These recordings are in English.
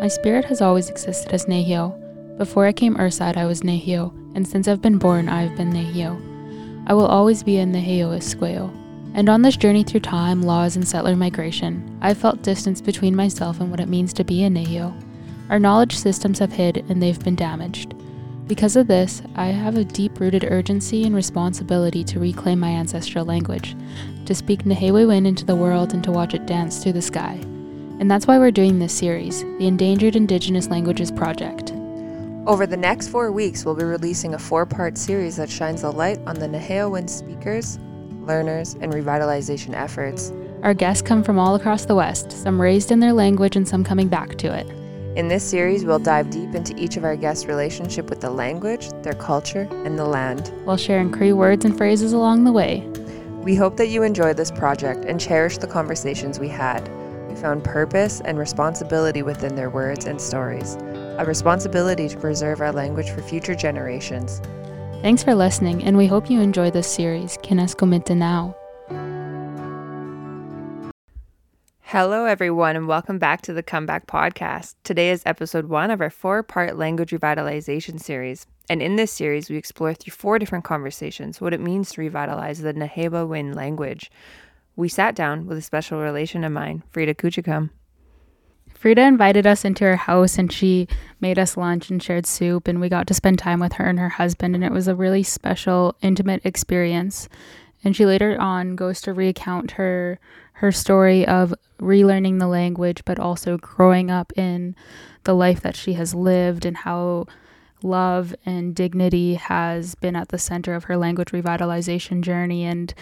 My spirit has always existed as Nehio. Before I came Urside, I was Nehio, and since I've been born, I have been Nehio. I will always be a Nehio Esqueo. And on this journey through time, laws, and settler migration, I've felt distance between myself and what it means to be a Nehio. Our knowledge systems have hid and they've been damaged. Because of this, I have a deep rooted urgency and responsibility to reclaim my ancestral language, to speak Nehewewin into the world and to watch it dance through the sky. And that's why we're doing this series, the Endangered Indigenous Languages Project. Over the next four weeks, we'll be releasing a four part series that shines a light on the Nehewin speakers, learners, and revitalization efforts. Our guests come from all across the West, some raised in their language and some coming back to it. In this series, we'll dive deep into each of our guests' relationship with the language, their culture, and the land. while sharing Cree words and phrases along the way. We hope that you enjoy this project and cherish the conversations we had. We found purpose and responsibility within their words and stories, a responsibility to preserve our language for future generations. Thanks for listening, and we hope you enjoy this series, Kines Komite Now. Hello, everyone, and welcome back to the Comeback Podcast. Today is episode one of our four part language revitalization series. And in this series, we explore through four different conversations what it means to revitalize the Naheba Win language. We sat down with a special relation of mine, Freda Koochicum. Freda invited us into her house and she made us lunch and shared soup, and we got to spend time with her and her husband, and it was a really special, intimate experience. And she later on goes to recount her her story of relearning the language, but also growing up in the life that she has lived and how love and dignity has been at the center of her language revitalization journey. And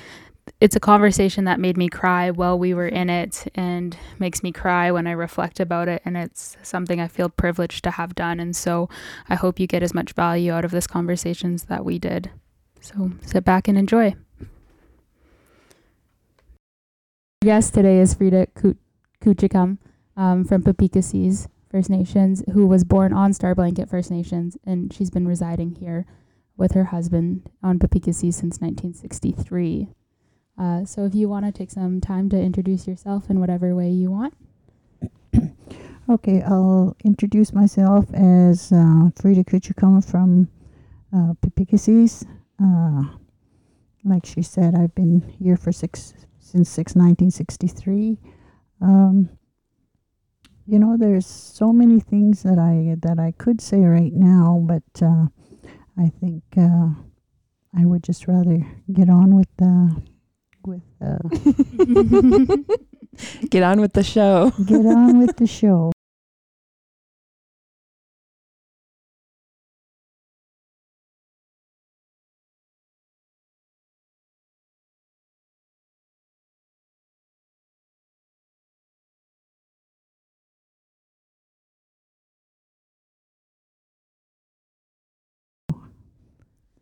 it's a conversation that made me cry while we were in it and makes me cry when I reflect about it. And it's something I feel privileged to have done. And so I hope you get as much value out of this conversations that we did. So sit back and enjoy. Yes, today is Freda Koochicum um, from Peepeekisis First Nations, who was born on Star Blanket First Nations, and she's been residing here with her husband on Peepeekisis since 1963. Uh, so if you want to take some time to introduce yourself in whatever way you want. Okay, I'll introduce myself as uh, Freda Kuchikama from uh. Uh, like she said, I've been here for six since six, 1963. Um, you know, there's so many things that I that I could say right now, but uh, I think uh, I would just rather get on with the with uh, Get on with the show. get on with the show.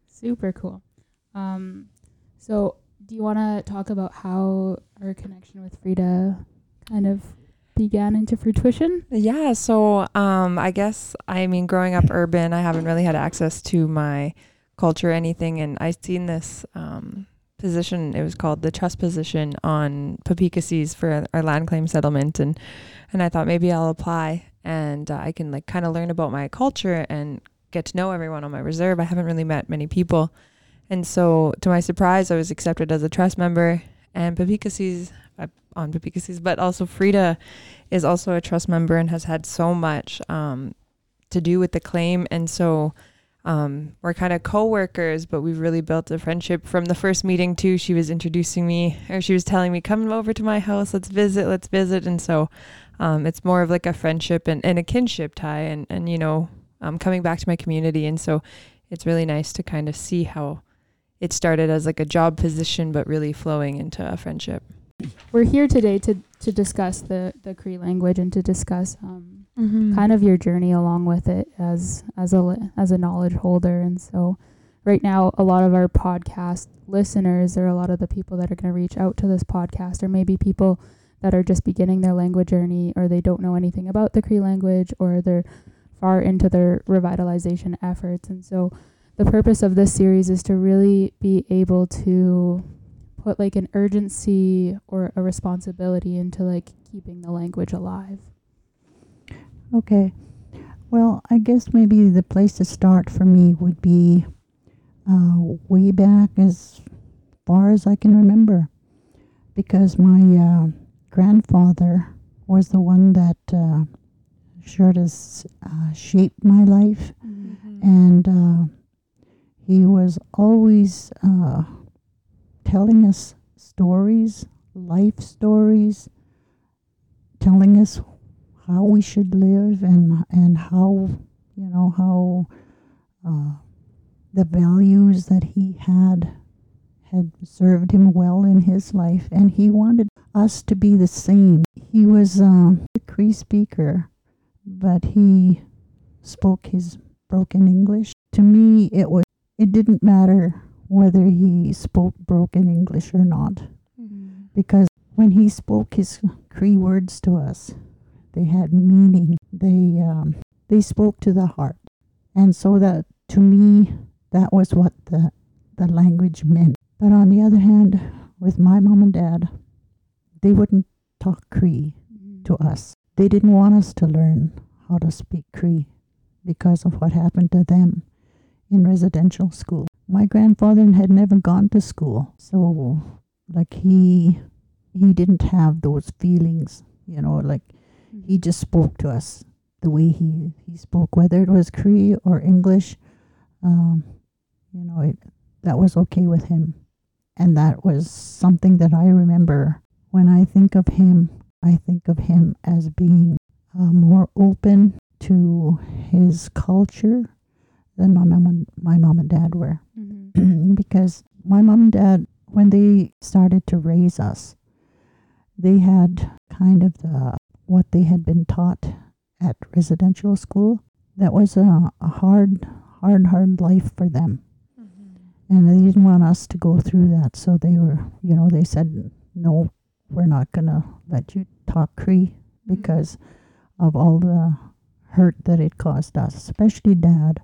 Super cool. Um, so, do you want to talk about how our connection with Freda kind of began into fruition? Yeah, so um I guess I mean growing up urban, I haven't really had access to my culture or anything and I seen this um position, it was called the trust position on Peepeekisis for our land claim settlement and and I thought maybe I'll apply and uh, I can like kind of learn about my culture and get to know everyone on my reserve. I haven't really met many people. And so to my surprise, I was accepted as a trust member and Peepeekisis uh, on Peepeekisis, but also Freda is also a trust member and has had so much um, to do with the claim. And so um, we're kind of co-workers, but we've really built a friendship from the first meeting too. She was introducing me or she was telling me, come over to my house, let's visit, let's visit. And so um, it's more of like a friendship and, and a kinship tie and, and, you know, um, coming back to my community. And so it's really nice to kind of see how it started as like a job position, but really flowing into a friendship. We're here today to to discuss the the Cree language and to discuss um, Mm-hmm. kind of your journey along with it as as a as a knowledge holder. And so, right now, a lot of our podcast listeners or a lot of the people that are going to reach out to this podcast, or maybe people that are just beginning their language journey, or they don't know anything about the Cree language, or they're far into their revitalization efforts. And so, the purpose of this series is to really be able to put like an urgency or a responsibility into like keeping the language alive. Okay. Well, I guess maybe the place to start for me would be uh, way back as far as I can remember, because my uh, grandfather was the one that uh, sort of uh, shaped my life, and uh, he was always uh, telling us stories, life stories, telling us how we should live and and how you know how uh, the values that he had had served him well in his life, and he wanted us to be the same. He was um, a Cree speaker, but he spoke his broken English. To me, it was it didn't matter whether he spoke broken English or not, because when he spoke his Cree words to us, they had meaning. They um, they spoke to the heart, and so that to me that was what the the language meant. But on the other hand, with my mom and dad, they wouldn't talk Cree to us. They didn't want us to learn how to speak Cree because of what happened to them in residential school. My grandfather had never gone to school, so like he he didn't have those feelings, you know, like he just spoke to us the way he, he spoke, whether it was Cree or English. Um, you know, it, that was okay with him. And that was something that I remember when I think of him. I think of him as being uh, more open to his culture than my mom and my mom and dad were, mm-hmm. because my mom and dad, when they started to raise us, they had kind of the what they had been taught at residential school. That was a, a hard, hard, hard life for them. Mm-hmm. And they didn't want us to go through that. So they were, you know, they said, no, we're not going to let you talk Cree mm-hmm. because of all the hurt that it caused us, especially dad.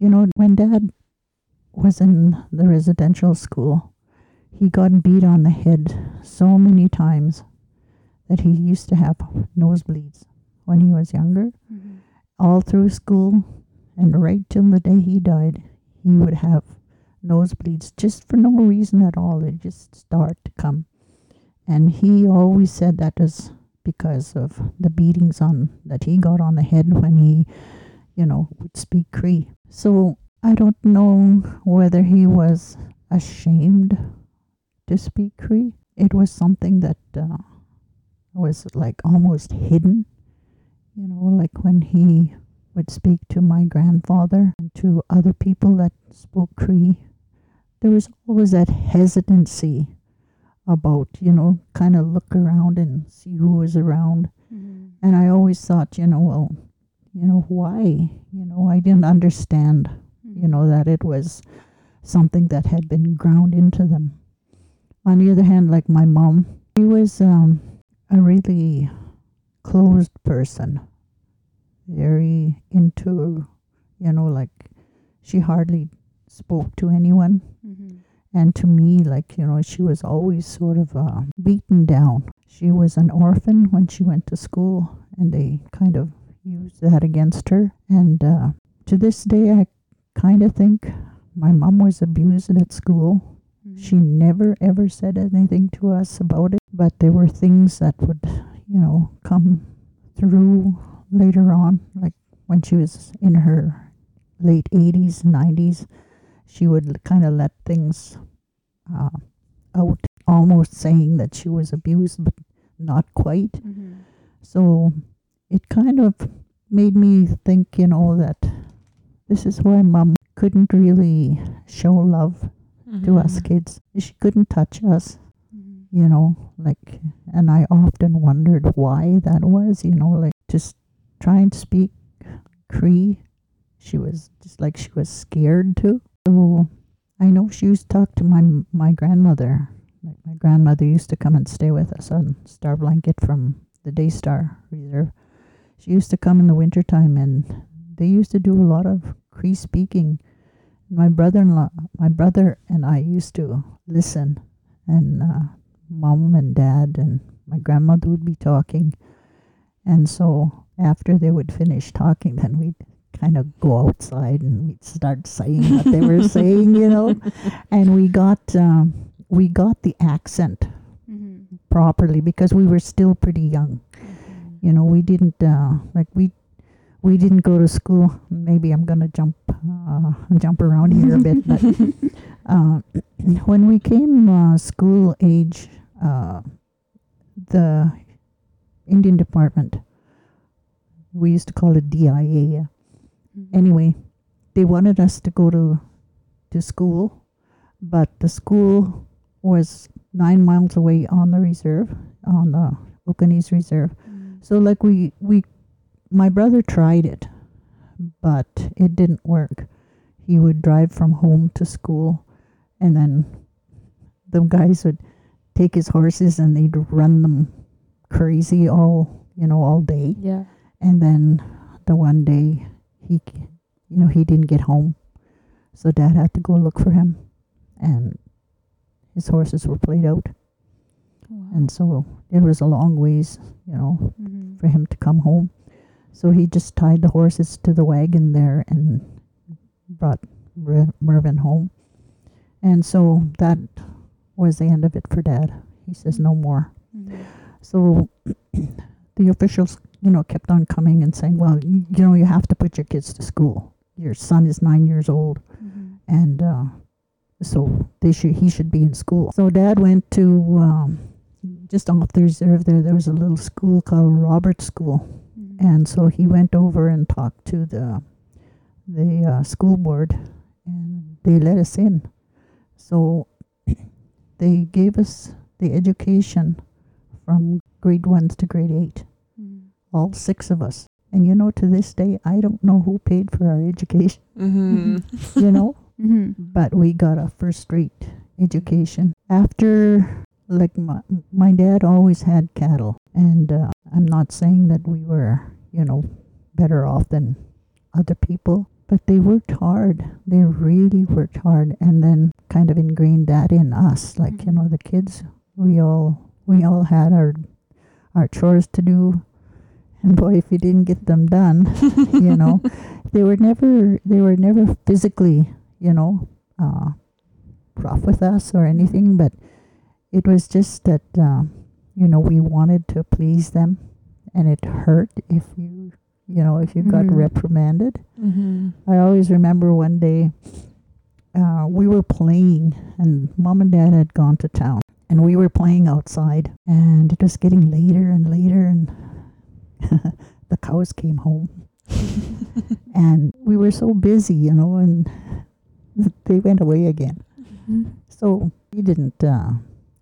You know, when dad was in the residential school, he got beat on the head so many times that he used to have nosebleeds when he was younger. Mm-hmm. All through school and right till the day he died, he would have nosebleeds just for no reason at all. They just start to come. And he always said that was because of the beatings on that he got on the head when he, you know, would speak Cree. So I don't know whether he was ashamed to speak Cree. It was something that uh, was like almost hidden, you know, like when he would speak to my grandfather and to other people that spoke Cree. There was always that hesitancy about, you know, kind of look around and see who was around. And I always thought, you know, well, you know, why? You know, I didn't understand, you know, that it was something that had been ground into them. On the other hand, like my mom, she was um, a really closed person, very into, you know, like she hardly spoke to anyone. And to me, like, you know, she was always sort of uh, beaten down. She was an orphan when she went to school, and they kind of used that against her. And uh, to this day, I kind of think my mom was abused at school. She never ever said anything to us about it, but there were things that would, you know, come through later on, like when she was in her late 80s, 90s. She would kind of let things uh, out, almost saying that she was abused, but not quite. So it kind of made me think, you know, that this is why mom couldn't really show love to us mm-hmm. kids. She couldn't touch us, mm-hmm. you know, like, and I often wondered why that was, you know, like just trying to speak Cree. She was just like she was scared to. So I know she used to talk to my my grandmother. Like my grandmother used to come and stay with us on Star Blanket from the Daystar Reserve. She used to come in the wintertime and they used to do a lot of Cree speaking. My brother-in-law, my brother and I used to listen, and uh, mom and dad and my grandmother would be talking, and so after they would finish talking, then we'd kind of go outside and we'd start saying what they were saying, you know. And we got um, we got the accent Mm-hmm. properly because we were still pretty young. You know, we didn't uh, like we we didn't go to school. Maybe I'm gonna jump uh, jump around here a bit, but uh, when we came uh, school age, uh, the Indian department, we used to call it DIA. Mm-hmm. Anyway, they wanted us to go to to school, but the school was nine miles away on the reserve, on the Okanese Reserve. So like we we my brother tried it, but it didn't work. He would drive from home to school and then the guys would take his horses and they'd run them crazy all, you know, all day. Yeah. And then the one day he you know, he didn't get home. So dad had to go look for him and his horses were played out. Wow. And so it was a long ways, you know, Mhm. for him to come home. So he just tied the horses to the wagon there and brought Mer- Mervyn home. And so that was the end of it for Dad. He says no more. Mhm. So the officials, you know, kept on coming and saying, well, you, you know, you have to put your kids to school. Your son is nine years old Mhm. and uh, so they should he should be in school. So Dad went to um, just off the reserve there. There was a little school called Robert School, Mhm. and so he went over and talked to the the uh, school board, and they let us in. So they gave us the education from grade one to grade eight, Mhm. all six of us. And you know, to this day, I don't know who paid for our education. Mm-hmm. You know. Mhm. but we got a first rate education. After, like, my, my dad always had cattle, and uh, I'm not saying that we were, you know, better off than other people, but they worked hard. They really worked hard, and then kind of ingrained that in us. Like, you Mhm. know, the kids, we all we all had our our chores to do, and boy, if you didn't get them done, you know, they were never they were never physically you know, uh, rough with us or anything, but it was just that, um, you know, we wanted to please them, and it hurt if you, you know, if you got Mhm. reprimanded. Mm-hmm. I always remember one day uh, we were playing, and mom and dad had gone to town, and we were playing outside, and it was getting later and later, and the cows came home, and we were so busy, you know, and they went away again. Mhm. So we didn't uh,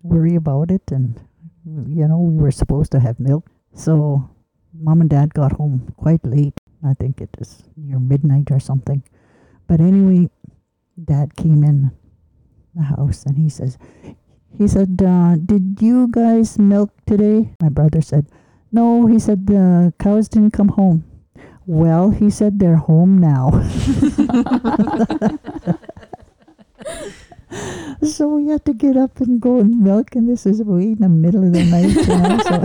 worry about it, and you know we were supposed to have milk. So mom and dad got home quite late. I think it was near midnight or something. But anyway, dad came in the house and he says, he said, uh, "Did you guys milk today?" My brother said, "No." He said the cows didn't come home. Well, he said they're home now. so we had to get up and go and milk, and this is way in the middle of the night. You know, so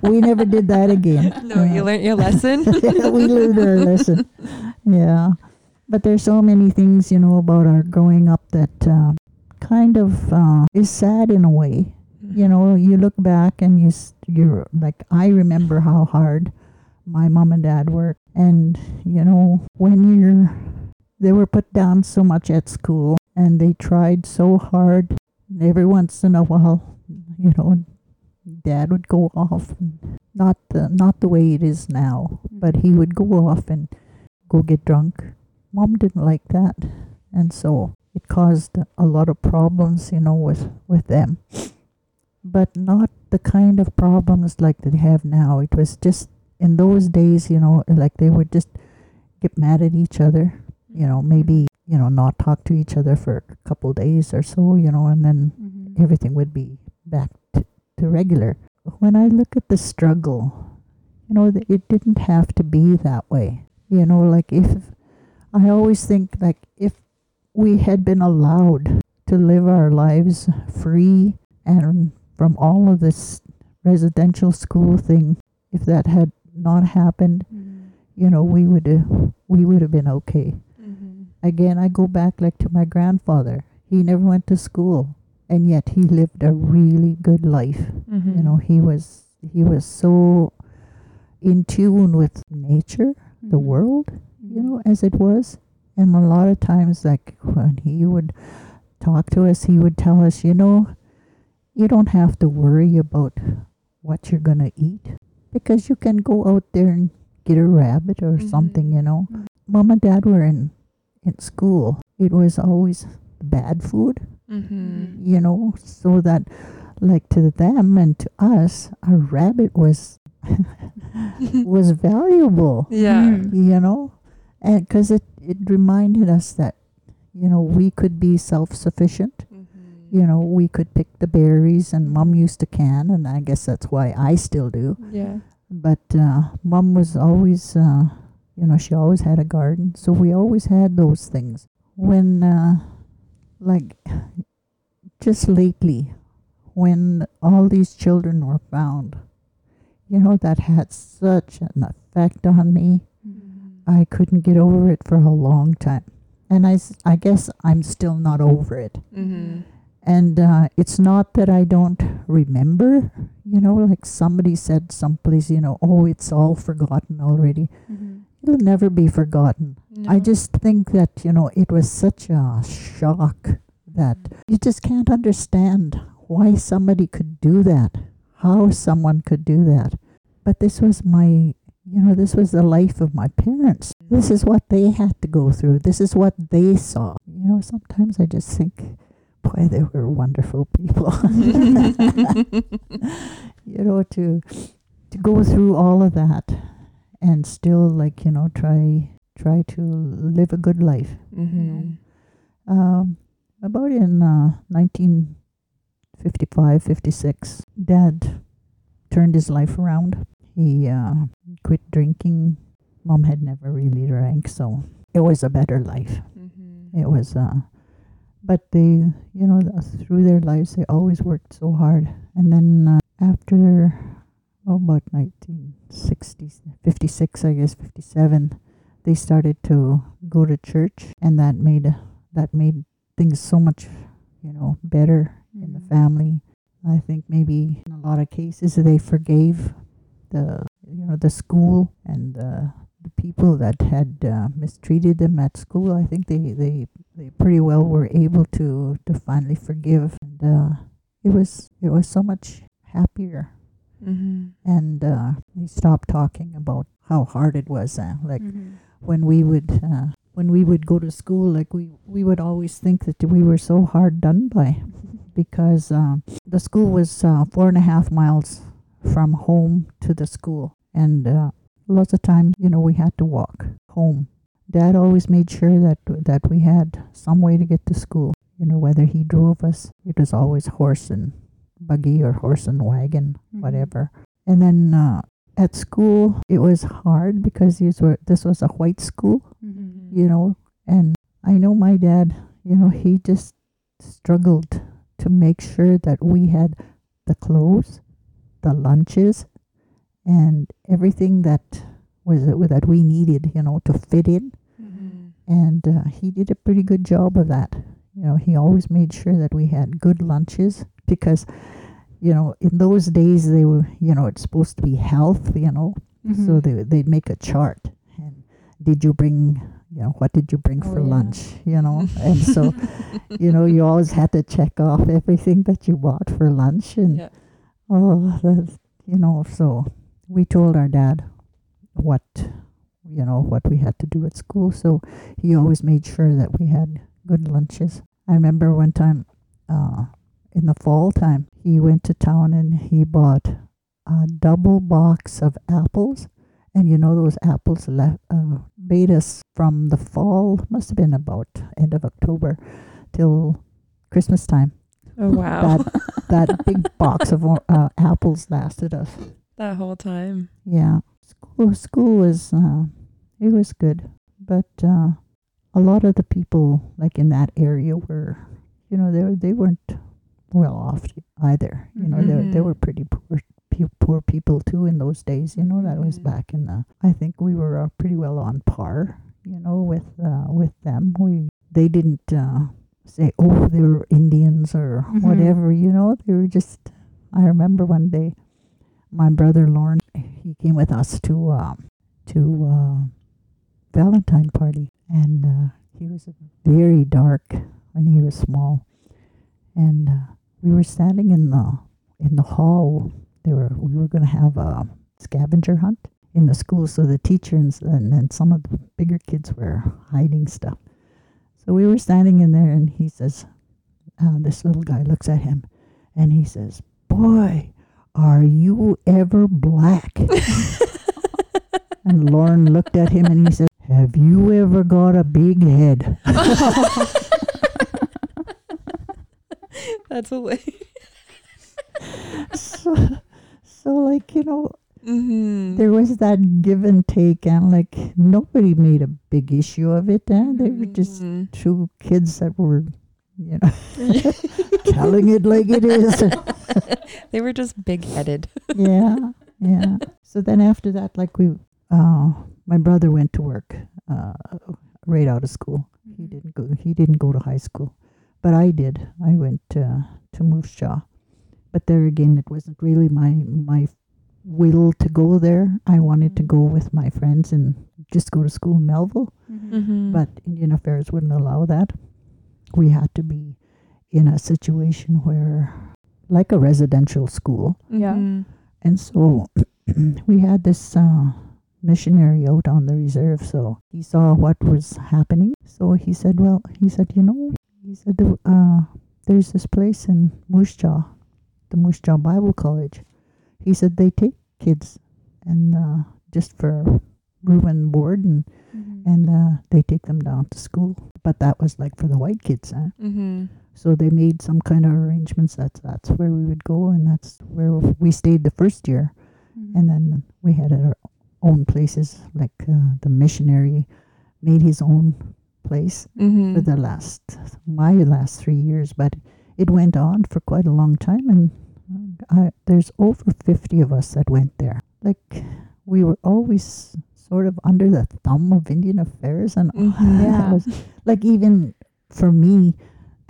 we never did that again. No, Yeah. you learned your lesson. yeah, we learned our lesson. Yeah, but there's so many things you know about our growing up that uh, kind of uh, is sad in a way. You know, you look back and you you're like, I remember how hard my mom and dad worked, and you know when you're they were put down so much at school and they tried so hard. Every once in a while, you know, dad would go off not the not the way it is now, mm-hmm. but he would go off and go get drunk. Mom didn't like that, and so it caused a lot of problems, you know, with with them. But not the kind of problems like they have now. It was just in those days, you know, like they would just get mad at each other, you know, maybe you know not talk to each other for a couple days or so, you know, and then Mhm. everything would be back to, to regular. When I look at the struggle, you know, th- it didn't have to be that way. You know, like if I always think like if we had been allowed to live our lives free and from all of this residential school thing, if that had not happened, you know, we would have we would have been okay. Mm-hmm. Again, I go back like to my grandfather. He never went to school, and yet he lived a really good life. Mm-hmm. You know, he was he was so in tune with nature, the world, you know, as it was. And a lot of times, like when he would talk to us, he would tell us, you know, you don't have to worry about what you're going to eat because you can go out there and get a rabbit or something, you know. Mhm. Mom and dad were in, in school. It was always bad food, Mm-hmm. you know, so that like to them and to us, a rabbit was was valuable Yeah. You know and because it it reminded us that you know we could be self-sufficient Mm-hmm. you know we could pick the berries and mom used to can and i guess that's why i still do Yeah. but uh, mom was always uh, you know she always had a garden so we always had those things when uh, like just lately when all these children were found you know that had such an effect on me I couldn't get over it for a long time. And I, I guess I'm still not over it. Mm-hmm. And uh, it's not that I don't remember, you know, like somebody said someplace, you know, oh, it's all forgotten already. It'll never be forgotten. I just think that, you know, it was such a shock that mm. you just can't understand why somebody could do that, how someone could do that. But this was my, you know, this was the life of my parents. This is what they had to go through. This is what they saw. You know, sometimes I just think, boy, they were wonderful people. you know, to to go through all of that and still like, you know, try try to live a good life. Mm-hmm. Um, about in uh, 1955, 56, Dad turned his life around. He uh, quit drinking. Mom had never really drank, so it was a better life. Mm-hmm. It was, uh, but they, you know, th- through their lives, they always worked so hard. And then uh, after, oh, about 1960, 56, I guess, 57, they started to go to church, and that made that made things so much, you know, better in the family. I think maybe in a lot of cases they forgave the, you know, the school and the, the people that had uh, mistreated them at school. I think they, they, they pretty well were able to, to finally forgive. And uh, it was it was so much happier. Mm-hmm. And uh, they stopped talking about how hard it was. Uh, like Mm-hmm. when we would uh, when we would go to school, like we we would always think that we were so hard done by because um, the school was uh, four and a half miles from home to the school, and uh, lots of times, you know, we had to walk home. Dad always made sure that that we had some way to get to school. You know, whether he drove us, it was always horse and buggy or horse and wagon, Mhm. whatever. And then uh, at school, it was hard because these were this was a white school, Mm-hmm. you know, and I know my dad, you know, he just struggled to make sure that we had the clothes, the lunches, and everything that was that we needed, you know, to fit in. Mm-hmm. And uh, he did a pretty good job of that. You know, he always made sure that we had good lunches because, you know, in those days they were, you know, it's supposed to be health, you know, Mm-hmm. so they they'd make a chart and did you bring you know what did you bring Oh, for yeah. lunch you know and so you know you always had to check off everything that you bought for lunch and Yeah. oh that's, you know so we told our dad what you know what we had to do at school so he always made sure that we had good lunches i remember one time uh in the fall time he went to town and he bought a double box of apples. And you know those apples left uh, made us from the fall must have been about end of october till christmas time. Oh wow. that that big box of uh, apples lasted us. That whole time. yeah. School school was uh, it was good. But uh, a lot of the people like in that area were you know they they weren't well off either you know they they Mhm. were pretty poor poor people too in those days. You know, that was Mhm. back in the. I think we were uh, pretty well on par. You know, with uh, with them, we they didn't uh, say, "Oh, they were Indians" or Mhm. whatever. You know, they were just. I remember one day, my brother Lauren, he came with us to um, to uh, Valentine party, and uh, he was very dark when he was small, and uh, we were standing in the in the hall. There were we were going to have a scavenger hunt in the school, so the teachers and and some of the bigger kids were hiding stuff. So we were standing in there, and he says, uh, "This little guy looks at him, and he says, "Boy, are you ever black?" and Lauren looked at him, and he said, "Have you ever got a big head?" That's hilarious. so, so like you know, Mm-hmm. there was that give and take, and like nobody made a big issue of it. And they were just Mhm. two kids that were, you know, telling it like it is. they were just big headed. yeah, yeah. So then after that, like we, uh, my brother went to work, uh, right out of school. He didn't go. He didn't go to high school, but I did. I went uh, to Moose Jaw, but there again, it wasn't really my my will to go there. I wanted to go with my friends and just go to school in Melville, Mm-hmm. but Indian Affairs wouldn't allow that. We had to be in a situation where, like a residential school, Yeah. Mm-hmm. and so we had this uh, missionary out on the reserve. So he saw what was happening. So he said, "Well, he said, you know, he said, "the- uh, there's this place in Moose Jaw, the Moose Jaw Bible College. He said they take kids and uh, just for room and board, and and uh, they take them down to school. But that was like for the white kids, huh? Mm-hmm. So they made some kind of arrangements. That's that's where we would go, and that's where we stayed the first year and then we had our own places like uh, the missionary made his own place Mm-hmm. for the last my last three years but it went on for quite a long time and I, there's over 50 of us that went there like we were always sort of under the thumb of indian affairs and Mhm. Yeah. was like even for me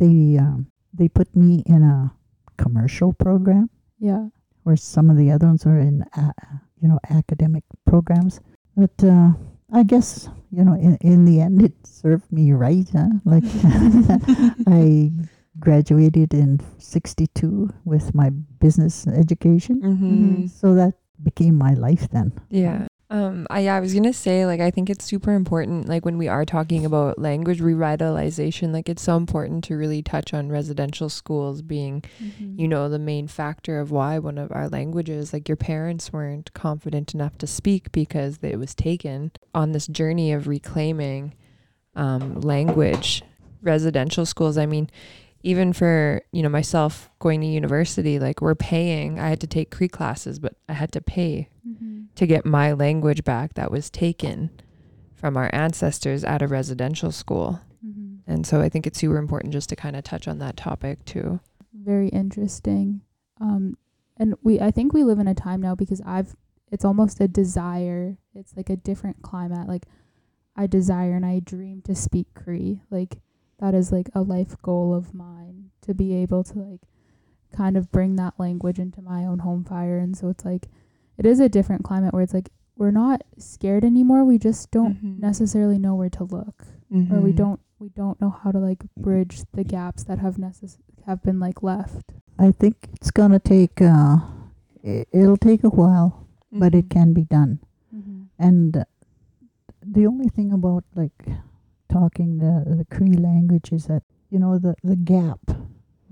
they um, they put me in a commercial program Yeah. where some of the other ones are in, uh, you know, academic programs. But uh, I guess, you know, in, in the end, it served me right. Huh? Like, I graduated in 62 with my business education. Mm-hmm. So that became my life then. Yeah. Um, I, yeah, I was gonna say, like, I think it's super important, like, when we are talking about language revitalization, like, it's so important to really touch on residential schools being, you know, the main factor of why one of our languages, like, your parents weren't confident enough to speak because it was taken on this journey of reclaiming um, language. Residential schools, I mean, even for, you know, myself going to university, like, we're paying, I had to take Cree classes, but I had to pay to get my language back that was taken from our ancestors at a residential school. And so I think it's super important just to kind of touch on that topic too. Very interesting. Um, and we, I think we live in a time now because I've, it's almost a desire. It's like a different climate. Like I desire and I dream to speak Cree. Like that is like a life goal of mine to be able to like kind of bring that language into my own home fire. And so it's like, it is a different climate where it's like, we're not scared anymore. We just don't Mhm. necessarily know where to look or we don't we don't know how to like bridge the gaps that have necess- have been like left. I think it's going to take, uh, it'll take a while, but it can be done. And uh, the only thing about like talking the the Cree language is that you know the the gap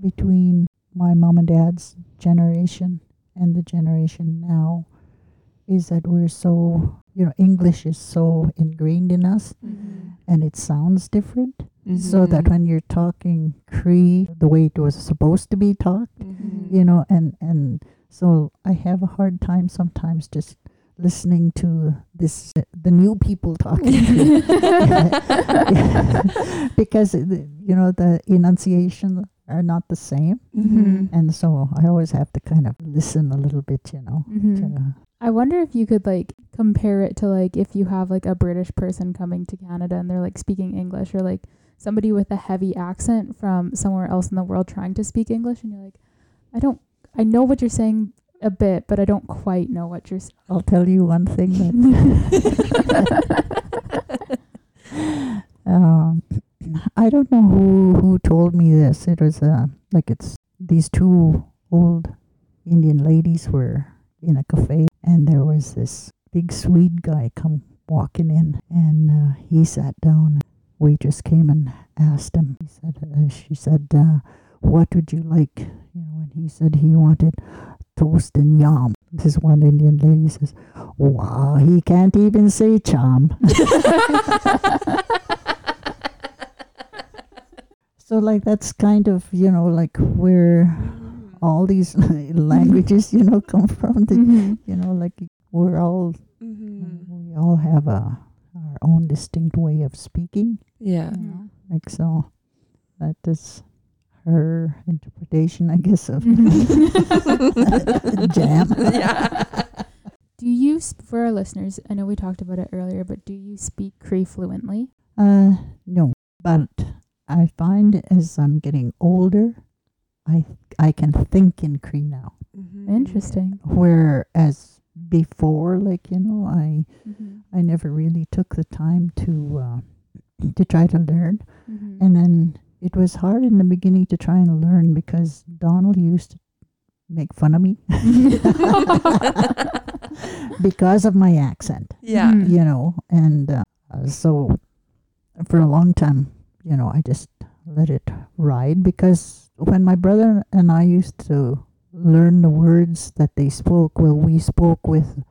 between my mom and dad's generation and the generation now is that we're so you know English is so ingrained in us and it sounds different so Mm-hmm. that when you're talking Cree the way it was supposed to be talked Mm-hmm. you know and and so i have a hard time sometimes just listening to this the new people talking because you know the enunciation are not the same. Mhm. And so I always have to kind of listen a little bit, you know. Mhm. To, I wonder if you could like compare it to like if you have like a British person coming to Canada and they're like speaking English or like somebody with a heavy accent from somewhere else in the world trying to speak English and you're like I don't I know what you're saying a bit but I don't quite know what you're saying. I'll tell you one thing that um, I don't know who who told me this. It was uh, like it's these two old Indian ladies were in a cafe, and there was this big Swede guy come walking in, and uh, he sat down. Waitress came and asked him. He said, uh, "She said, uh, what would you like?" You know, and he said he wanted toast and yam. This one Indian lady says, "Wow, he can't even say cham." So like that's kind of you know like where all these languages you know come from. The, Mhm. You know like we're all Mm-hmm. we all have a our own distinct way of speaking. Yeah. You know? Like so, that is her interpretation, I guess, of jam. Yeah. Do you sp- for our listeners, I know we talked about it earlier, but do you speak Cree fluently? Uh, no, but I find as I'm getting older, I I can think in Cree now. Mm-hmm. Interesting. Whereas before, like you know, I Mhm. I never really took the time to uh, to try to learn, Mhm. and then it was hard in the beginning to try and learn because Donald used to make fun of me because of my accent. Yeah. Mhm. you know, and uh, so for a long time, you know, I just let it ride because when my brother and I used to learn the words that they spoke, well, we spoke with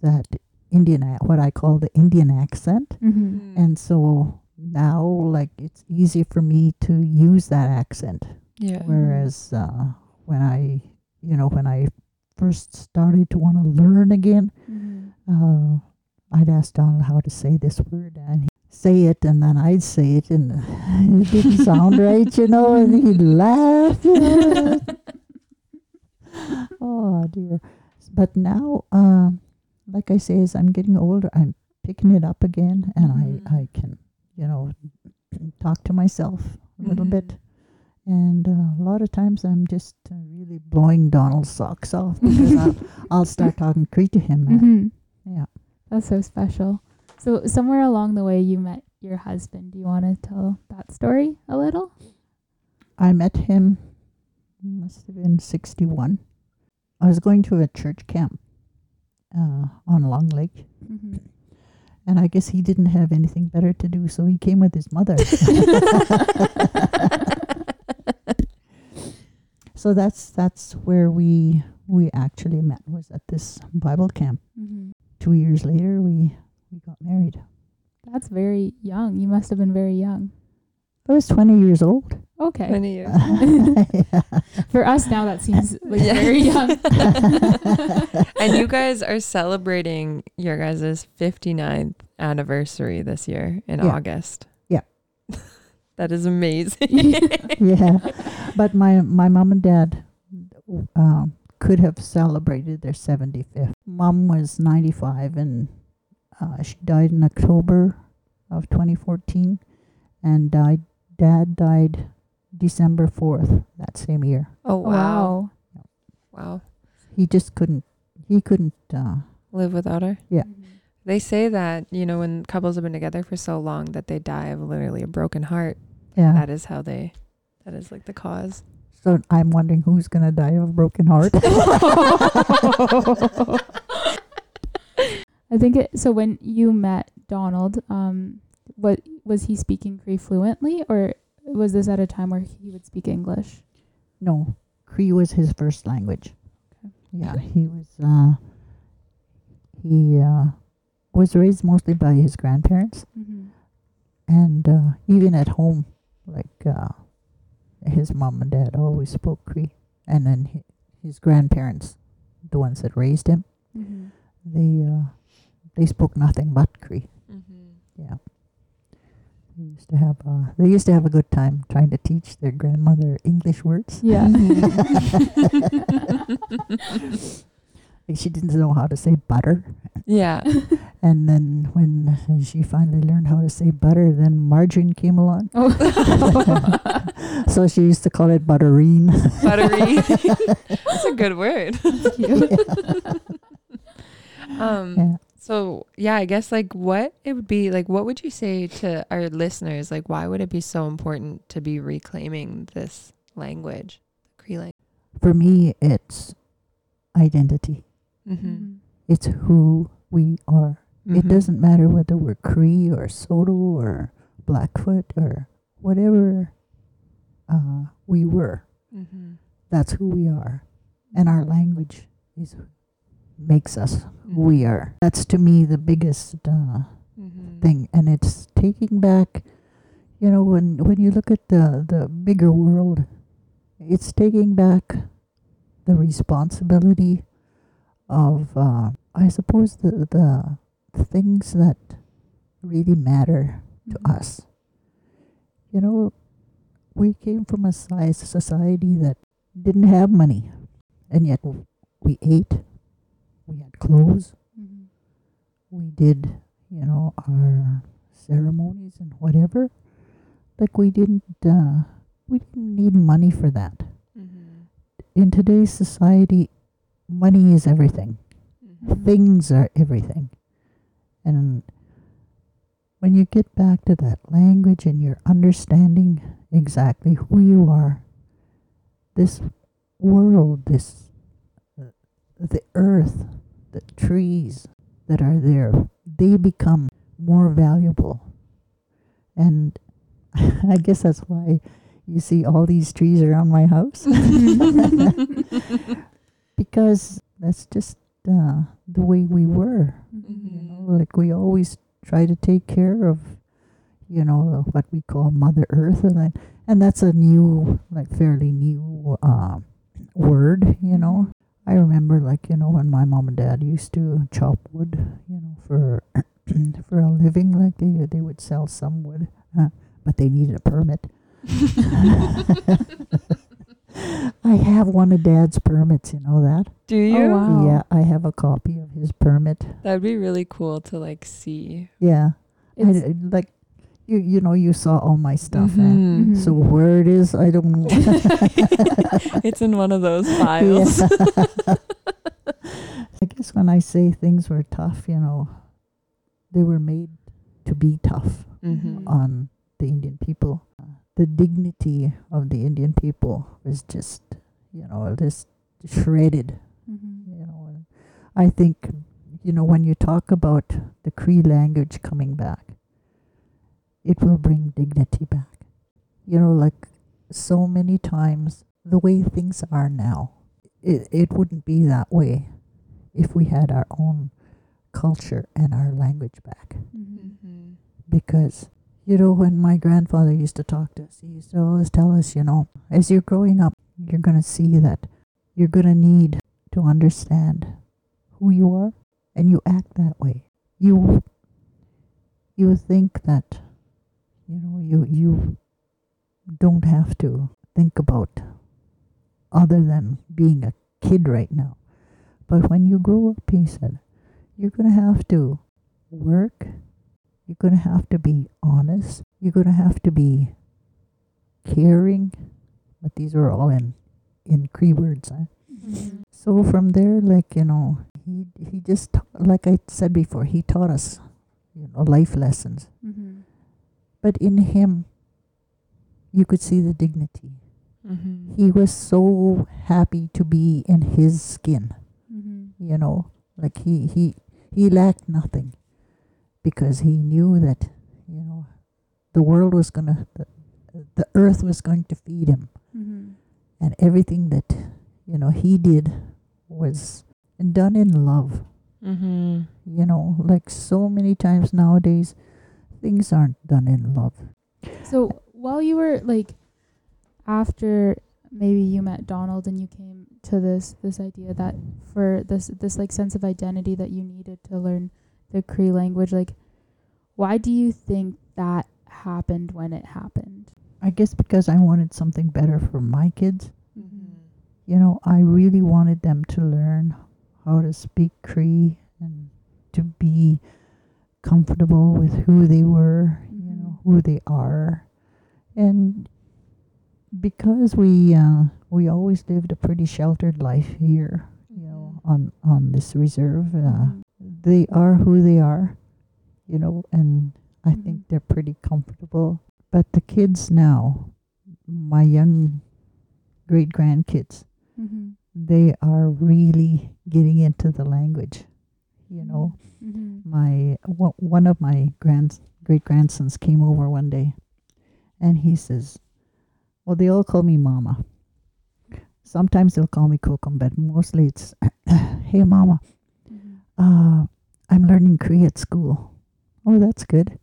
that Indian, what I call the Indian accent, Mhm. and so now, like, it's easy for me to use that accent. yeah. Whereas uh, when I, you know, when I first started to want to learn again, Mhm. uh, I'd ask Donald how to say this word, and he'd say it, and then I'd say it, and it didn't sound right, you know, and he'd laugh. oh dear! But now, um, like I say, as I'm getting older, I'm picking it up again, and Mhm. I I can, you know, talk to myself a little Mhm. bit. And uh, a lot of times I'm just uh, really blowing Donald's socks off because I'll, I'll start talking Cree to him. Mhm. Yeah. That's so special. So somewhere along the way you met your husband. Do you want to tell that story a little? I met him, must have been 61. I was going to a church camp uh, on Long Lake, Mhm. And I guess he didn't have anything better to do, so he came with his mother. so that's that's where we we actually met was at this Bible camp. Mhm. Two years later, we we got married. That's very young. You must have been very young. I was 20 years old. Okay. Many years. For us now that seems like Yeah. very young. and you guys are celebrating your guys' 59th anniversary this year in Yeah. August. Yeah. that is amazing. yeah, but my my mom and dad um, could have celebrated their 75th. Mom was 95 and uh, she died in October of 2014, and died. Dad died December 4th that same year. Oh wow. wow. Wow. He just couldn't. He couldn't. Uh, Live without her. Yeah. They say that, you know, when couples have been together for so long that they die of literally a broken heart. yeah. That is how they that is like the cause. So I'm wondering who's gonna die of a broken heart. I think it so when you met Donald, um what was he speaking Cree fluently or was this at a time where he would speak English? no, Cree was his first language. Okay. Yeah, he was. Uh, he uh, was raised mostly by his grandparents, Mm-hmm. and uh, even at home, like uh, his mom and dad always spoke Cree, and then hi his grandparents, the ones that raised him, Mm-hmm. they uh, they spoke nothing but Cree. Mm-hmm. Yeah. They used to have uh, they used to have a good time trying to teach their grandmother English words. Yeah. Like she didn't know how to say butter, Yeah. and then when she finally learned how to say butter, then margarine came along. oh. so she used to call it butterine. Buttery. That's a good word. Um yeah. So yeah, I guess like what it would be like what would you say to our listeners? Like why would it be so important to be reclaiming this language? The Cree language. For me, it's identity. Mm-hmm. It's who we are. It doesn't matter whether we're Cree or Saulteaux or Blackfoot or whatever uh, we were. Mm-hmm. That's who we are, and our language is makes us who we are. That's to me the biggest uh, Mm-hmm. thing, and it's taking back. You know, when when you look at the the bigger world, it's taking back the responsibility of, uh, I suppose, the the things that really matter to Mm-hmm. us. You know, we came from a size society that didn't have money, and yet we ate, we had clothes, Mhm. we did, you know, our ceremonies and whatever. Like we didn't, uh, we didn't need money for that. Mm-hmm. In today's society, money is everything. Mm-hmm. Things are everything. And when you get back to that language and you're understanding exactly who you are, this world, this the earth, the trees that are there, they become more valuable. And I guess that's why you see all these trees around my house. because that's just uh, the way we were. You know, like we always try to take care of, you know, what we call Mother Earth, and I, and that's a new, like fairly new uh, word. You know, I remember like you know when my mom and dad used to chop wood, you know, for for a living, like they they would sell some wood, uh, but they needed a permit. I have one of Dad's permits. You know that. Do you? Oh, wow. Yeah, I have a copy of his permit. That'd be really cool to like see. Yeah, It's, I- like you. You know, you saw all my stuff. eh? Mhm. Mhm. So where it is, I don't know. it's in one of those files. Yeah. I guess when I say things were tough, you know, they were made to be tough Mm-hmm. on the Indian people. The dignity of the Indian people was just, you know, just shredded. Mhm. You know, I think, you know, when you talk about the Cree language coming back, it will bring dignity back. You know, like so many times, the way things are now, it, it wouldn't be that way if we had our own culture and our language back. Mhm. Mm-hmm. Because, you know, when my grandfather used to talk to us, he used to always tell us, you know, as you're growing up, you're going to see that you're going to need to understand who you are and you act that way. You you think that you know you you don't have to think about other than being a kid right now. But when you grow up, he said, you're going to have to work you're going to have to be honest. You're going to have to be caring. But these are all in in Cree words. Huh? Mhm. So from there, like you know, he he just ta- like I said before, he taught us, you know, life lessons. Mhm. But in him, you could see the dignity. Mm-hmm. He was so happy to be in his skin. Mhm. You know, like he he he lacked nothing, because he knew that you know, the world was gonna the, the earth was going to feed him. Mhm. and everything that you know he did was done in love Mm-hmm. you know like so many times nowadays things aren't done in love So while you were like after maybe you met Donald and you came to this this idea that for this this like sense of identity that you needed to learn the Cree language like why do you think that happened when it happened. I guess because I wanted something better for my kids. Mm-hmm. You know, I really wanted them to learn how to speak Cree and to be comfortable with who they were, you know, who they are. And because we uh, we always lived a pretty sheltered life here, you know, on on this reserve, uh, they are who they are, you know, and I think they're pretty comfortable. But the kids now, my young great grandkids, Mm-hmm. they are really getting into the language. You know, Mm-hmm. my one one of my grand great grandsons came over one day, and he says, "Well, they all call me Mama. Sometimes they'll call me Kokum, but mostly it's, hey, Mama, Mm-hmm. uh, I'm learning Cree at school. Oh, that's good.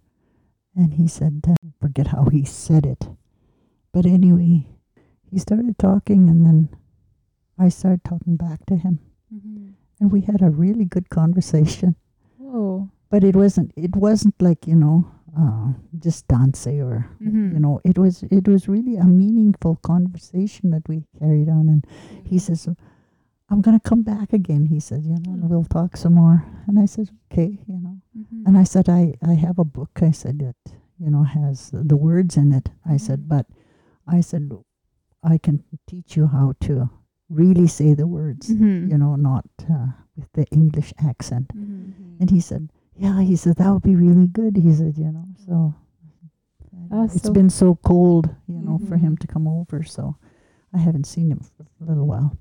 And he said, uh, forget how he said it. But anyway, he started talking, and then I started talking back to him. Mm-hmm. And we had a really good conversation. Whoa. But it wasn't, it wasn't like, you know, uh, just dance or, Mhm. you know, it was, it was really a meaningful conversation that we carried on. And he says, I'm going to come back again. He said, you know, and we'll talk some more. And I said, okay, you know. Mm-hmm. And I said, I, I have a book, I said, that, you know, has the words in it. I said, Mhm. but I said, I can teach you how to really say the words, Mm-hmm. you know, not uh, with the English accent. Mm-hmm. And he said, yeah, he said, that would be really good. He said, you know, so That's it's so- been so cold, you know, for him Mhm. to come over. So I haven't seen him for a little while.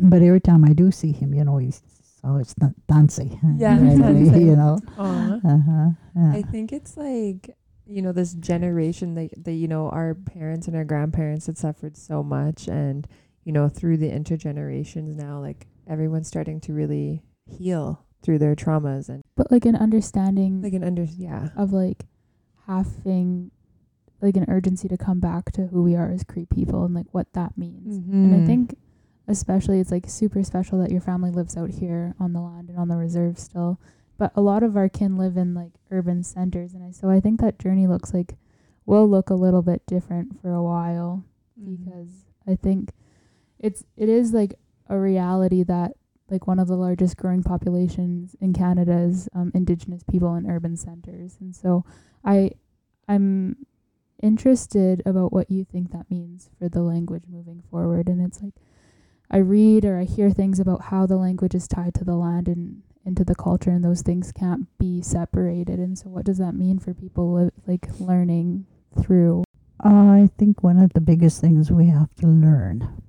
But every time I do see him, you know, he's always da- dancing. Yeah, right you know. Aw. Uh-huh. yeah. I think it's like you know this generation that that you know our parents and our grandparents had suffered so much, and you know through the intergenerations now, like everyone's starting to really heal through their traumas and But like an understanding like an under yeah of like having like an urgency to come back to who we are as Cree people and like what that means. And I Mhm. think especially it's like super special that your family lives out here on the land and on the reserve still. But a lot of our kin live in like urban centers and I so I think that journey looks like will look a little bit different for a while Mm-hmm. because I think it's it is like a reality that like one of the largest growing populations in Canada is um, Indigenous people in urban centers, and so I I'm interested about what you think that means for the language moving forward. And it's like I read or I hear things about how the language is tied to the land and into the culture, and those things can't be separated. And so, what does that mean for people li- like learning through? I think one of the biggest things we have to learn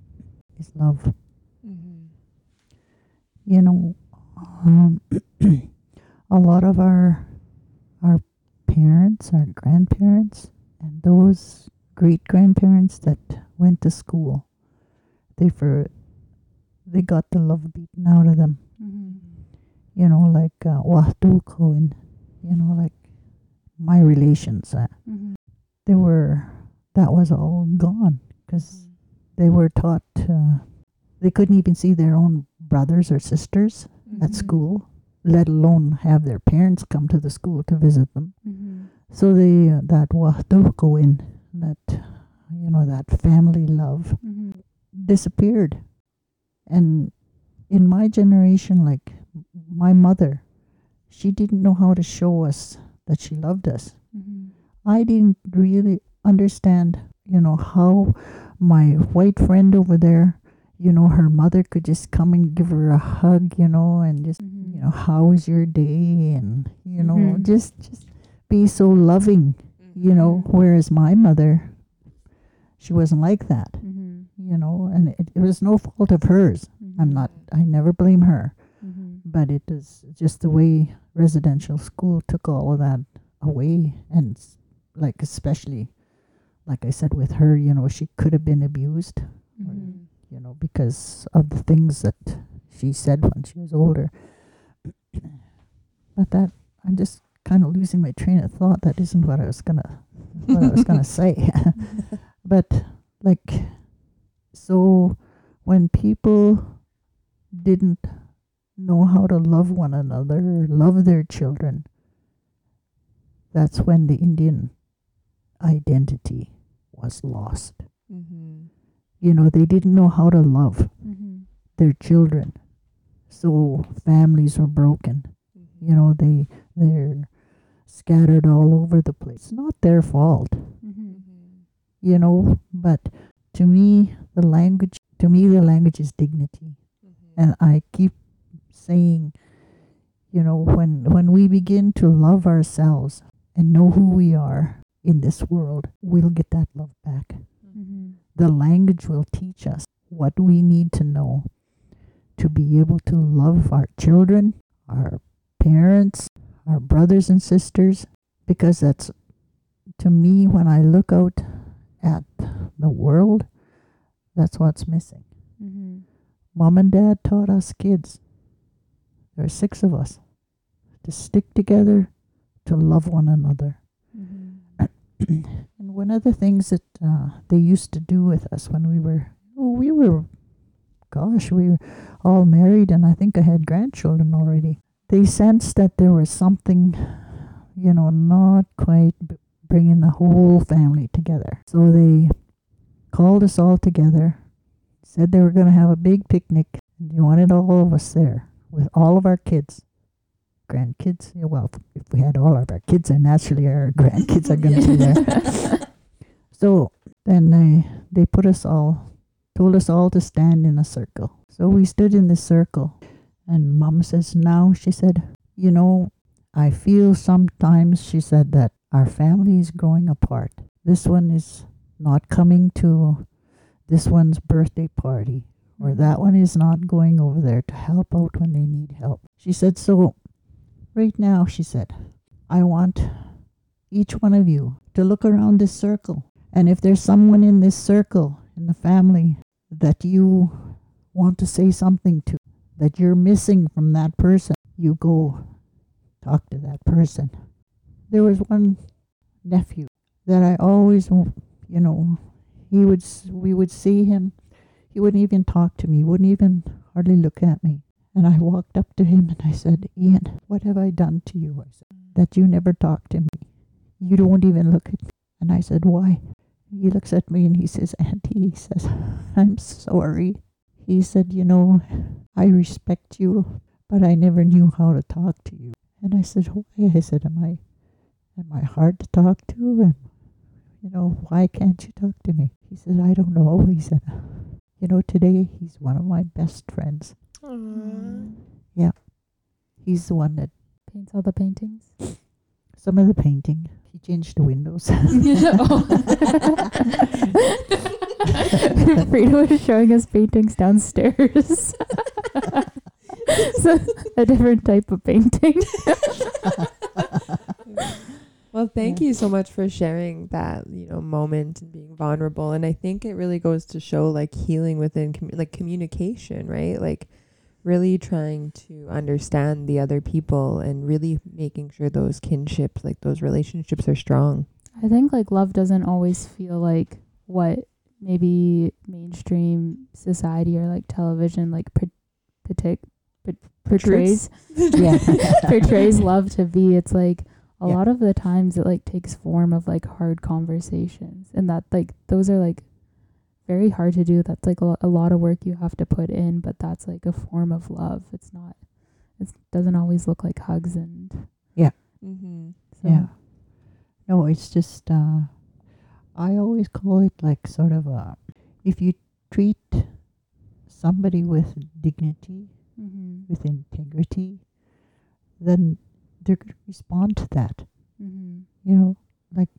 is love. Mhm. You know, um, a lot of our our parents, our grandparents, and those great grandparents that went to school, they for they got the love beaten out of them. Mm-hmm. You know, like uh, Wahtuko and you know, like my relations. Uh, Mm-hmm. they were that was all gone because they were taught uh, they couldn't even see their own brothers or sisters at Mhm. school, let alone have their parents come to the school to visit them. Mm-hmm. So they uh, that in that you know that family love Mm-hmm. disappeared, and in my generation, like my mother, she didn't know how to show us that she loved us. Mm-hmm. I didn't really understand, you know, how my white friend over there, you know, her mother could just come and give her a hug, you know, and just, Mm-hmm. you know, how was your day? And, you know, Mhm. just, just be so loving, you know, whereas my mother, she wasn't like that, Mm-hmm. you know, and it, it was no fault of hers. I'm not, I never blame her, Mm-hmm. but it is just the way residential school took all of that away and like especially like I said with her, you know, she could have been abused, Mm-hmm. you know, because of the things that she said when she was older. but that I'm just kind of losing my train of thought. That isn't what I was gonna what I was gonna say. but like so when people didn't know how to love one another love their children, that's when the Indian identity was lost. Mm-hmm. You know, they didn't know how to love Mm-hmm. their children. So families were broken. You know, they they're scattered all over the place. It's not their fault, Mm-hmm. you know, but to me the language to me the language is dignity. And I keep saying, you know, when when we begin to love ourselves and know who we are in this world, we'll get that love back. Mm-hmm. The language will teach us what we need to know to be able to love our children, our parents, our brothers and sisters, because that's to me when I look out at the world, that's what's missing. Mm-hmm. Mom and dad taught us kids, there are six of us, to stick together, to love one another. Mm-hmm. And one of the things that uh, they used to do with us when we were, oh, we were, gosh, we were all married, and I think I had grandchildren already. They sensed that there was something, you know, not quite b- bringing the whole family together. So they called us all together, said they were going to have a big picnic, and they wanted all of us there with all of our kids. Grandkids, yeah, well, if we had all of our kids there, naturally our grandkids are going to be there. So then they they put us all, told us all to stand in a circle. So we stood in this circle, and Mom says, "Now," she said, "you know, I feel sometimes," she said, "that our family is growing apart. This one is not coming to this one's birthday party, or mm-hmm. that one is not going over there to help out when they need help." She said, "So, right now," she said, "I want." Each one of you to look around this circle and if there's someone in this circle, in the family, that you want to say something to, that you're missing from that person, you go talk to that person. There was one nephew that I always, you know, he would, we would see him. He wouldn't even talk to me, wouldn't even hardly look at me. And I walked up to him and I said, Ian, what have I done to you? I said, that you never talk to me. You don't even look at me. And I said, why? He looks at me and he says, Auntie, he says, I'm sorry. He said, You know, I respect you, but I never knew how to talk to you. And I said, Why? I said, Am I am I hard to talk to? Am, you know, why can't you talk to me? He said, I don't know. He said, You know, today he's one of my best friends. He's the one that Paints all the paintings. some of the painting. He changed the windows. Freda was showing us paintings downstairs. so a different type of painting. Well, thank Yeah. you so much for sharing that, you know, moment and being vulnerable. And I think it really goes to show like healing within commu- like communication, right? Like really trying to understand the other people and really making sure those kinships, like those relationships are strong. I think like love doesn't always feel like what maybe mainstream society or like television like pro- partic- pot- portrays yeah. portrays love to be. It's like a Yeah. lot of the times it like takes form of like hard conversations and that like those are like very hard to do. That's like a, a lot of work you have to put in, but that's like a form of love. It's not it doesn't always look like hugs and Yeah. Mm-hmm. so Yeah. No, it's just uh I always call it like sort of a if you treat somebody with dignity, mm-hmm. with integrity, then they're going to respond to that. Mm-hmm. You know, like,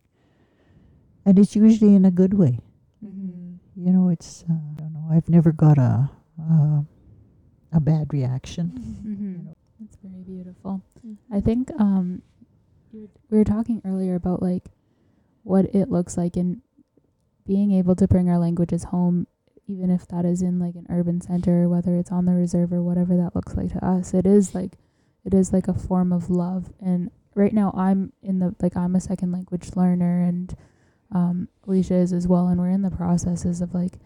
and it's usually in a good way. You know, it's uh, I don't know. I've never got a a, a bad reaction. Mhm. That's very beautiful. I think um, we were talking earlier about like what it looks like in being able to bring our languages home, even if that is in like an urban center, whether it's on the reserve or whatever that looks like to us. It is like it is like a form of love. And right now, I'm in the like I'm a second language learner, and um, Alicia is as well, and we're in the processes of like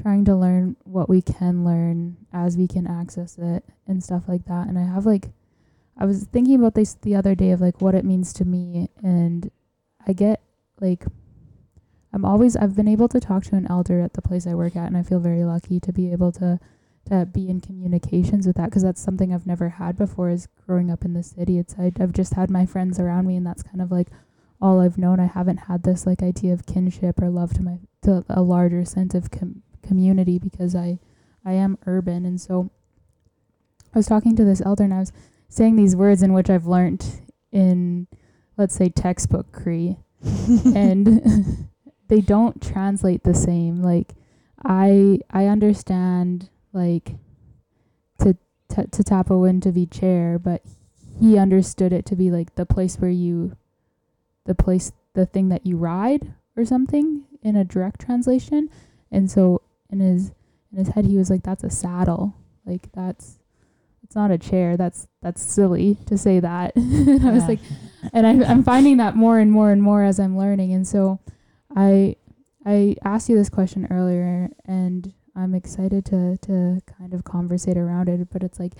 trying to learn what we can learn as we can access it and stuff like that. And I have like I was thinking about this the other day of like what it means to me and I get like I'm always I've been able to talk to an elder at the place I work at and I feel very lucky to be able to to be in communications with that because that's something I've never had before is growing up in the city. It's I, I've just had my friends around me and that's kind of like all I've known. I haven't had this like idea of kinship or love to my to a larger sense of com- community because I I am urban and so I was talking to this elder and I was saying these words in which I've learned in let's say textbook Cree and they don't translate the same like I I understand like to t- to tap a win to be chair but he understood it to be like the place where you the place the thing that you ride or something in a direct translation. And so in his in his head he was like that's a saddle. Like that's it's not a chair. That's that's silly to say that. I was like and I, i'm finding that more and more and more as i'm learning. And so i i asked you this question earlier and i'm excited to to kind of conversate around it. But it's like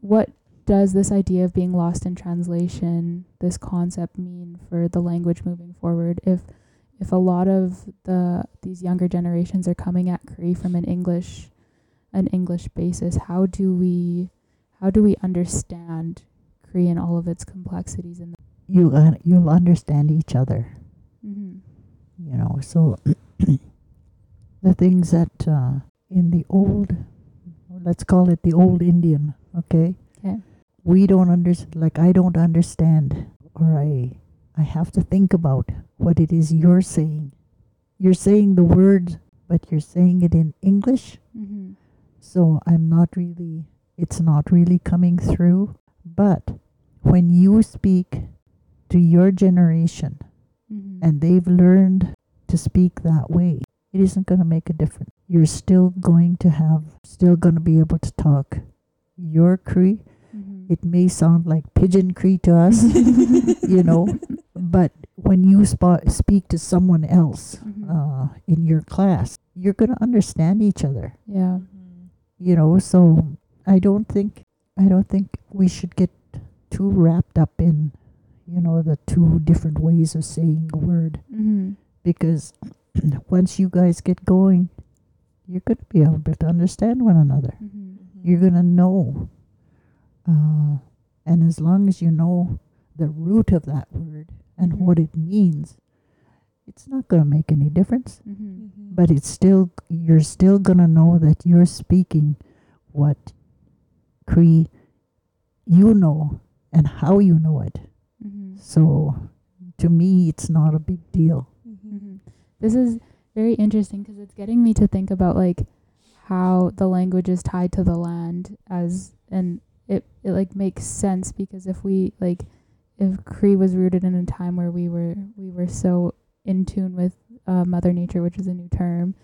what does this idea of being lost in translation this concept mean for the language moving forward if if a lot of the these younger generations are coming at Cree from an English an English basis, how do we how do we understand Cree and all of its complexities in the You uh, you'll understand each other. mm-hmm. you know so the things that uh, in the old let's call it the old indian okay Okay. We don't understand like i don't understand or i i have to think about what it is you're saying you're saying the word, but you're saying it in english Mm-hmm. so i'm not really it's not really coming through but when you speak to your generation Mm-hmm. and they've learned to speak that way, it isn't going to make a difference. You're still going to have, still going to be able to talk your Cree. Mm-hmm. It may sound like pidgin Cree to us, you know, but when you spa- speak to someone else Mhm. uh, in your class, you're going to understand each other, yeah. you know. So I don't think, I don't think we should get too wrapped up in, you know, the two different ways of saying a word Mm-hmm. because once you guys get going, you're going to be able to understand one another. Mm-hmm. You're going to know. Uh, and as long as you know the root of that word and Mhm. what it means, it's not going to make any difference. Mm-hmm. But it's still, you're still going to know that you're speaking what Cree you know and how you know it. Mm-hmm. So to me, it's not a big deal. hmm This is very interesting because it's getting me to think about like how the language is tied to the land as and it it like makes sense because if we like if Cree was rooted in a time where we were we were so in tune with uh, Mother Nature, which is a new term,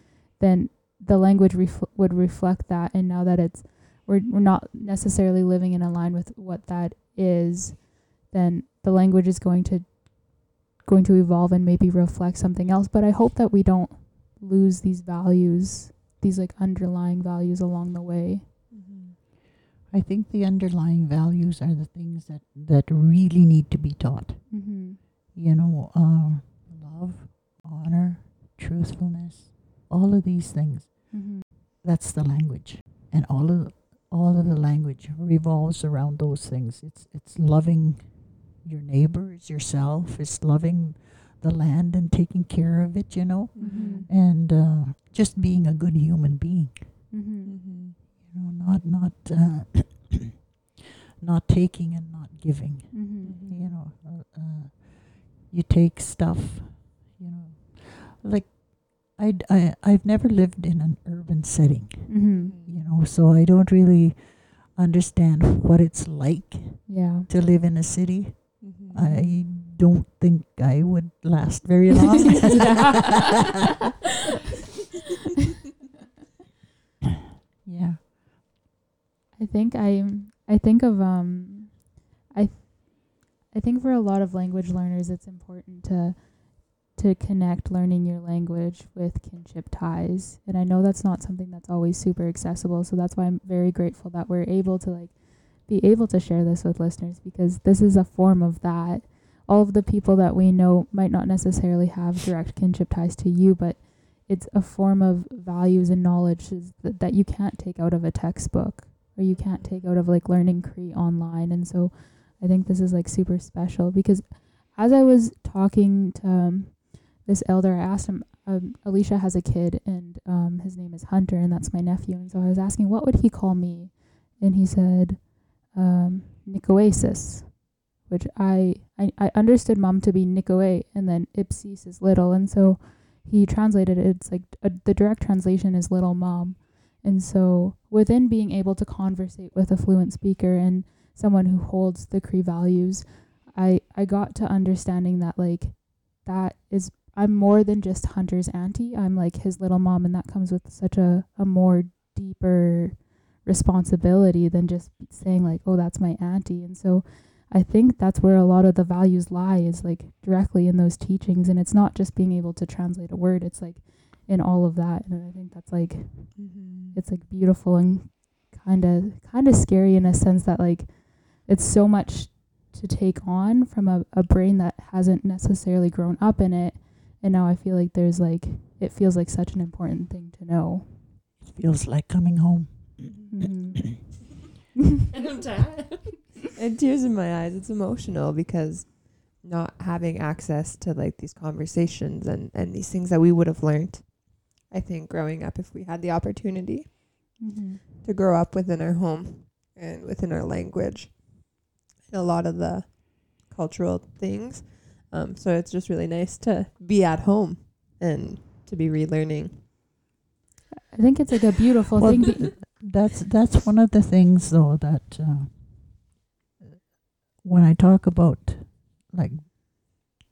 then the language refl- would reflect that. And now that it's we're we're not necessarily living in line with what that is, then the language is going to going to evolve and maybe reflect something else. But I hope that we don't lose these values, these like underlying values along the way. I think the underlying values are the things that, that really need to be taught. Mm-hmm. You know, uh, love, honor, truthfulness, all of these things. Mm-hmm. That's the language, and all of all of the language revolves around those things. It's it's loving your neighbors, yourself. It's loving the land and taking care of it. You know, Mm-hmm. and uh, just being a good human being. You know, not not uh, not taking and not giving. Mm-hmm. you know uh, uh, you take stuff you know like I'd, I I've never lived in an urban setting Mm-hmm. you know so I don't really understand what it's like Yeah. to live in a city Mm-hmm. I don't think I would last very long yeah I think I I think of um I I think for a lot of language learners it's important to to connect learning your language with kinship ties. And I know that's not something that's always super accessible, so that's why I'm very grateful that we're able to like be able to share this with listeners because this is a form of that all of the people that we know might not necessarily have direct kinship ties to you, but it's a form of values and knowledge that, that you can't take out of a textbook or you can't take out of like learning Cree online. And so I think this is like super special because as I was talking to um, this elder, I asked him, um, Alicia has a kid and um, his name is Hunter and that's my nephew. And so I was asking, what would he call me? And he said, um, Nicoasis, which I, I, I understood mom to be Nicoe and then Ipsis is little. And so he translated it, it's like a, the direct translation is little mom. And so within being able to conversate with a fluent speaker and someone who holds the Cree values, I, I got to understanding that like that is I'm more than just Hunter's auntie. I'm like his little mom and that comes with such a, a more deeper responsibility than just saying like, oh that's my auntie. And so I think that's where a lot of the values lie is like directly in those teachings and it's not just being able to translate a word, it's like in all of that. And I think that's like Mm-hmm. it's like beautiful and kind of kind of scary in a sense that like it's so much to take on from a, a brain that hasn't necessarily grown up in it and now i feel like there's like it feels like such an important thing to know It feels like coming home. Mhm. and tears in my eyes. It's emotional because not having access to like these conversations and and these things that we would have learned. I think growing up, if we had the opportunity Mhm. to grow up within our home and within our language, and a lot of the cultural things. Um, so it's just really nice to be at home and to be relearning. i think it's like a beautiful Well, thing th- that's that's one of the things though that uh, when I talk about like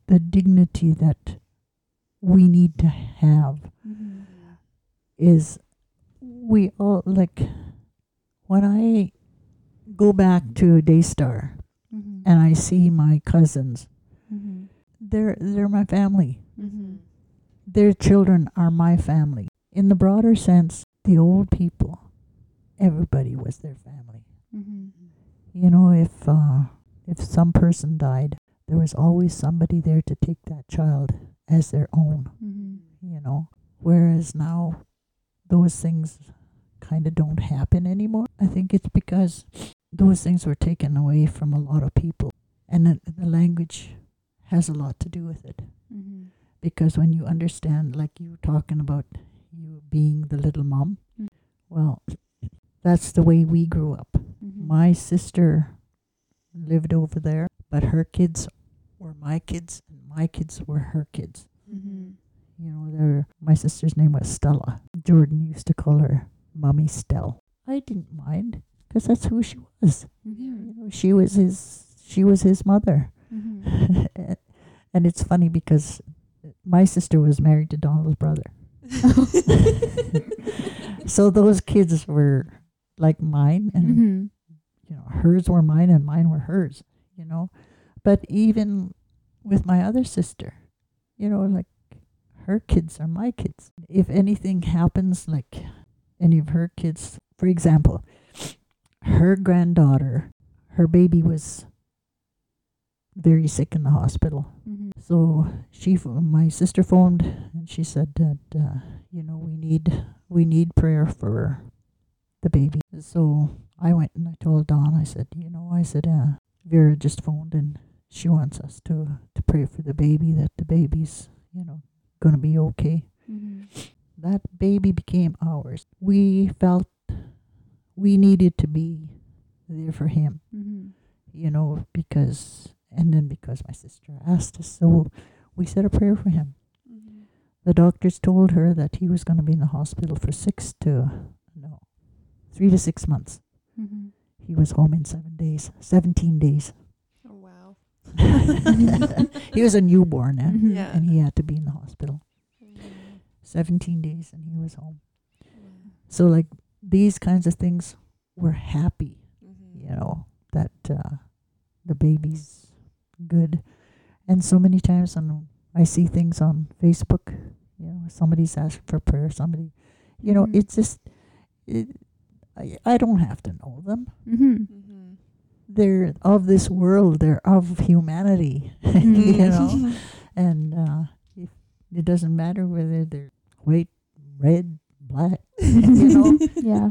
the dignity that we need to have Mhm. Is we all like when I go back to Daystar Mhm. and I see my cousins, Mhm. they're they're my family. Mhm. Their children are my family. In the broader sense, the old people, everybody was their family. Mhm. You know, if uh, if some person died, there was always somebody there to take that child as their own. Mhm. You know, whereas now those things kind of don't happen anymore. I think it's because those things were taken away from a lot of people, and the, the language has a lot to do with it. Mhm. Because when you understand, like you were talking about you being the little mom, Mm. well, that's the way we grew up. Mhm. My sister lived over there, but her kids were my kids, and my kids were her kids. You know, they're, my sister's name was Stella. Jordan used to call her Mommy Stell. I didn't mind because that's who she was. Mhm. You know, she was his. She was his mother. Mhm. and it's funny because my sister was married to Donald's brother. so those kids were like mine and Mhm. you know hers were mine and mine were hers you know but even with my other sister you know like her kids are my kids if anything happens like any of her kids for example her granddaughter her baby was very sick in the hospital Mhm. so she, my sister phoned and she said that uh, you know we need we need prayer for the baby. So I went and I told Don. I said, you know, I said uh, Vera just phoned and she wants us to to pray for the baby that the baby's you know gonna be okay. Mhm. That baby became ours. We felt we needed to be there for him Mhm. you know, because, and then because my sister asked us, so we said a prayer for him. The doctors told her that he was going to be in the hospital for six to, no, three to six months. Mhm. He was home in seven days, 17 days. Wow. he was a newborn, eh? Mhm. Yeah. and he had to be in the hospital. 17 days and he was home. So, like, these kinds of things, we're happy you know that uh, the baby's good and so many times on i see things on facebook you know somebody's asking for prayer somebody you know Mhm. it's just it, I, I don't have to know them Mhm. Mm-hmm. They're of this world. They're of humanity. you know, and uh, if it doesn't matter whether they're white, red, black. you know, Yeah.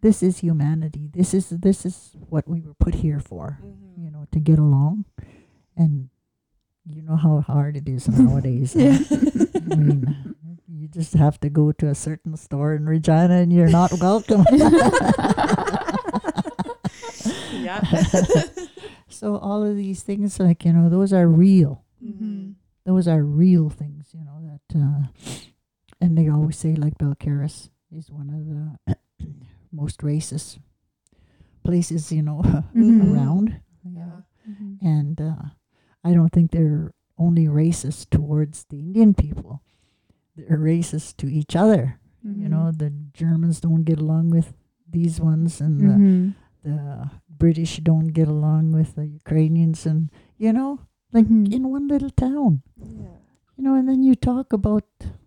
this is humanity. This is this is what we were put here for. Mm-hmm. You know, to get along, and you know how hard it is nowadays. huh? I mean, you just have to go to a certain store in Regina and you're not welcome. Yeah. so all of these things, like you know, those are real. Mm-hmm. Those are real things. You know that, uh, and they always say like Balcarres is one of the most racist places you know Mhm. around. Yeah. Mhm. and uh, I don't think they're only racist towards the Indian people. They're racist to each other. You know, the Germans don't get along with these ones, and the. British don't get along with the Ukrainians, and you know, like Mhm. in one little town. Yeah. You know, and then you talk about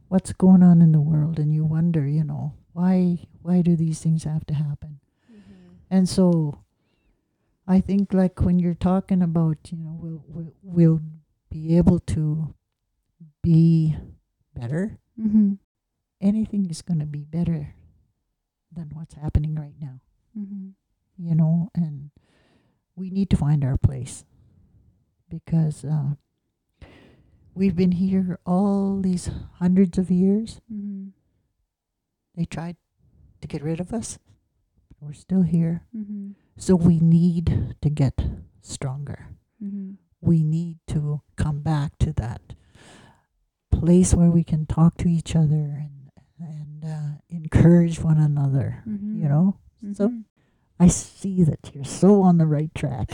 what's going on in the world, and you wonder, you know, why why do these things have to happen? And so I think like when you're talking about, you know, we'll, we'll, we'll be able to be better, Mhm. anything is going to be better than what's happening right now, Mhm. You know, and we need to find our place because uh, we've been here all these hundreds of years. Mhm. They tried to get rid of us. We're still here. Mhm. So we need to get stronger. Mhm. We need to come back to that place where we can talk to each other and and uh, encourage one another. Mhm. You know, so Mhm. I see that you're so on the right track.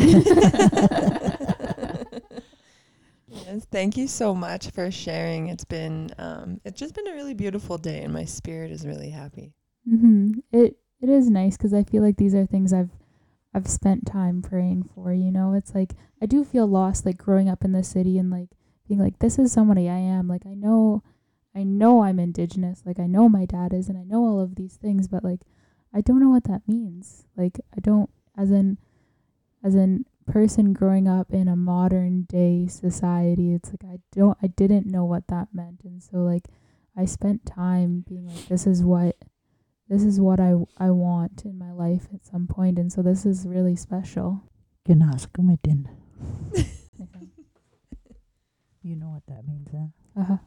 yes, thank you so much for sharing. It's been um it's just been a really beautiful day and my spirit is really happy. Mm-hmm. It it is nice because I feel like these are things I've I've spent time praying for. You know, it's like I do feel lost, like growing up in the city and like being like, this is somebody I am. Like I know, I know I'm indigenous. Like I know my dad is, and I know all of these things, but like I don't know what that means. Like I don't, as in, as in person growing up in a modern day society. It's like I don't, I didn't know what that meant, and so like I spent time being like, this is what this is what I I want in my life at some point, and so this is really special. You know what that means, huh? Uh huh.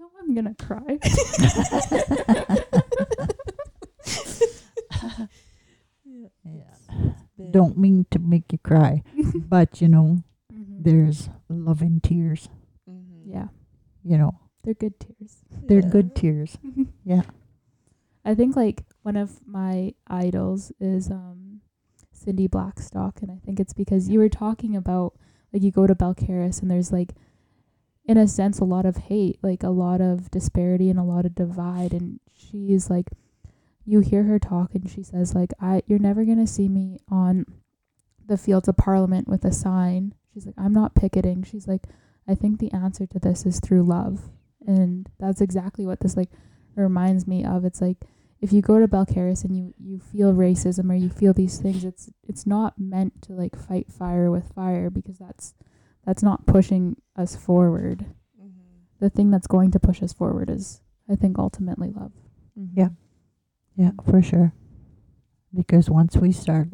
No, I'm gonna cry. Yeah. Don't mean to make you cry, but you know, Mhm. there's love in tears. Mm-hmm. Yeah, You know, they're good tears. they're good tears. Yeah. I think like one of my idols is um Cindy Blackstock and I think it's because you were talking about like you go to Balcarres and there's like in a sense a lot of hate, like a lot of disparity and a lot of divide and she's like you hear her talk and she says like I you're never going to see me on the fields of parliament with a sign. She's like I'm not picketing. She's like I think the answer to this is through love. And that's exactly what this like reminds me of. It's like if you go to Balcarres and you you feel racism or you feel these things, it's it's not meant to like fight fire with fire because that's that's not pushing us forward. Mm-hmm. The thing that's going to push us forward is I think ultimately love. mm Yeah. Yeah, for sure. Because once we start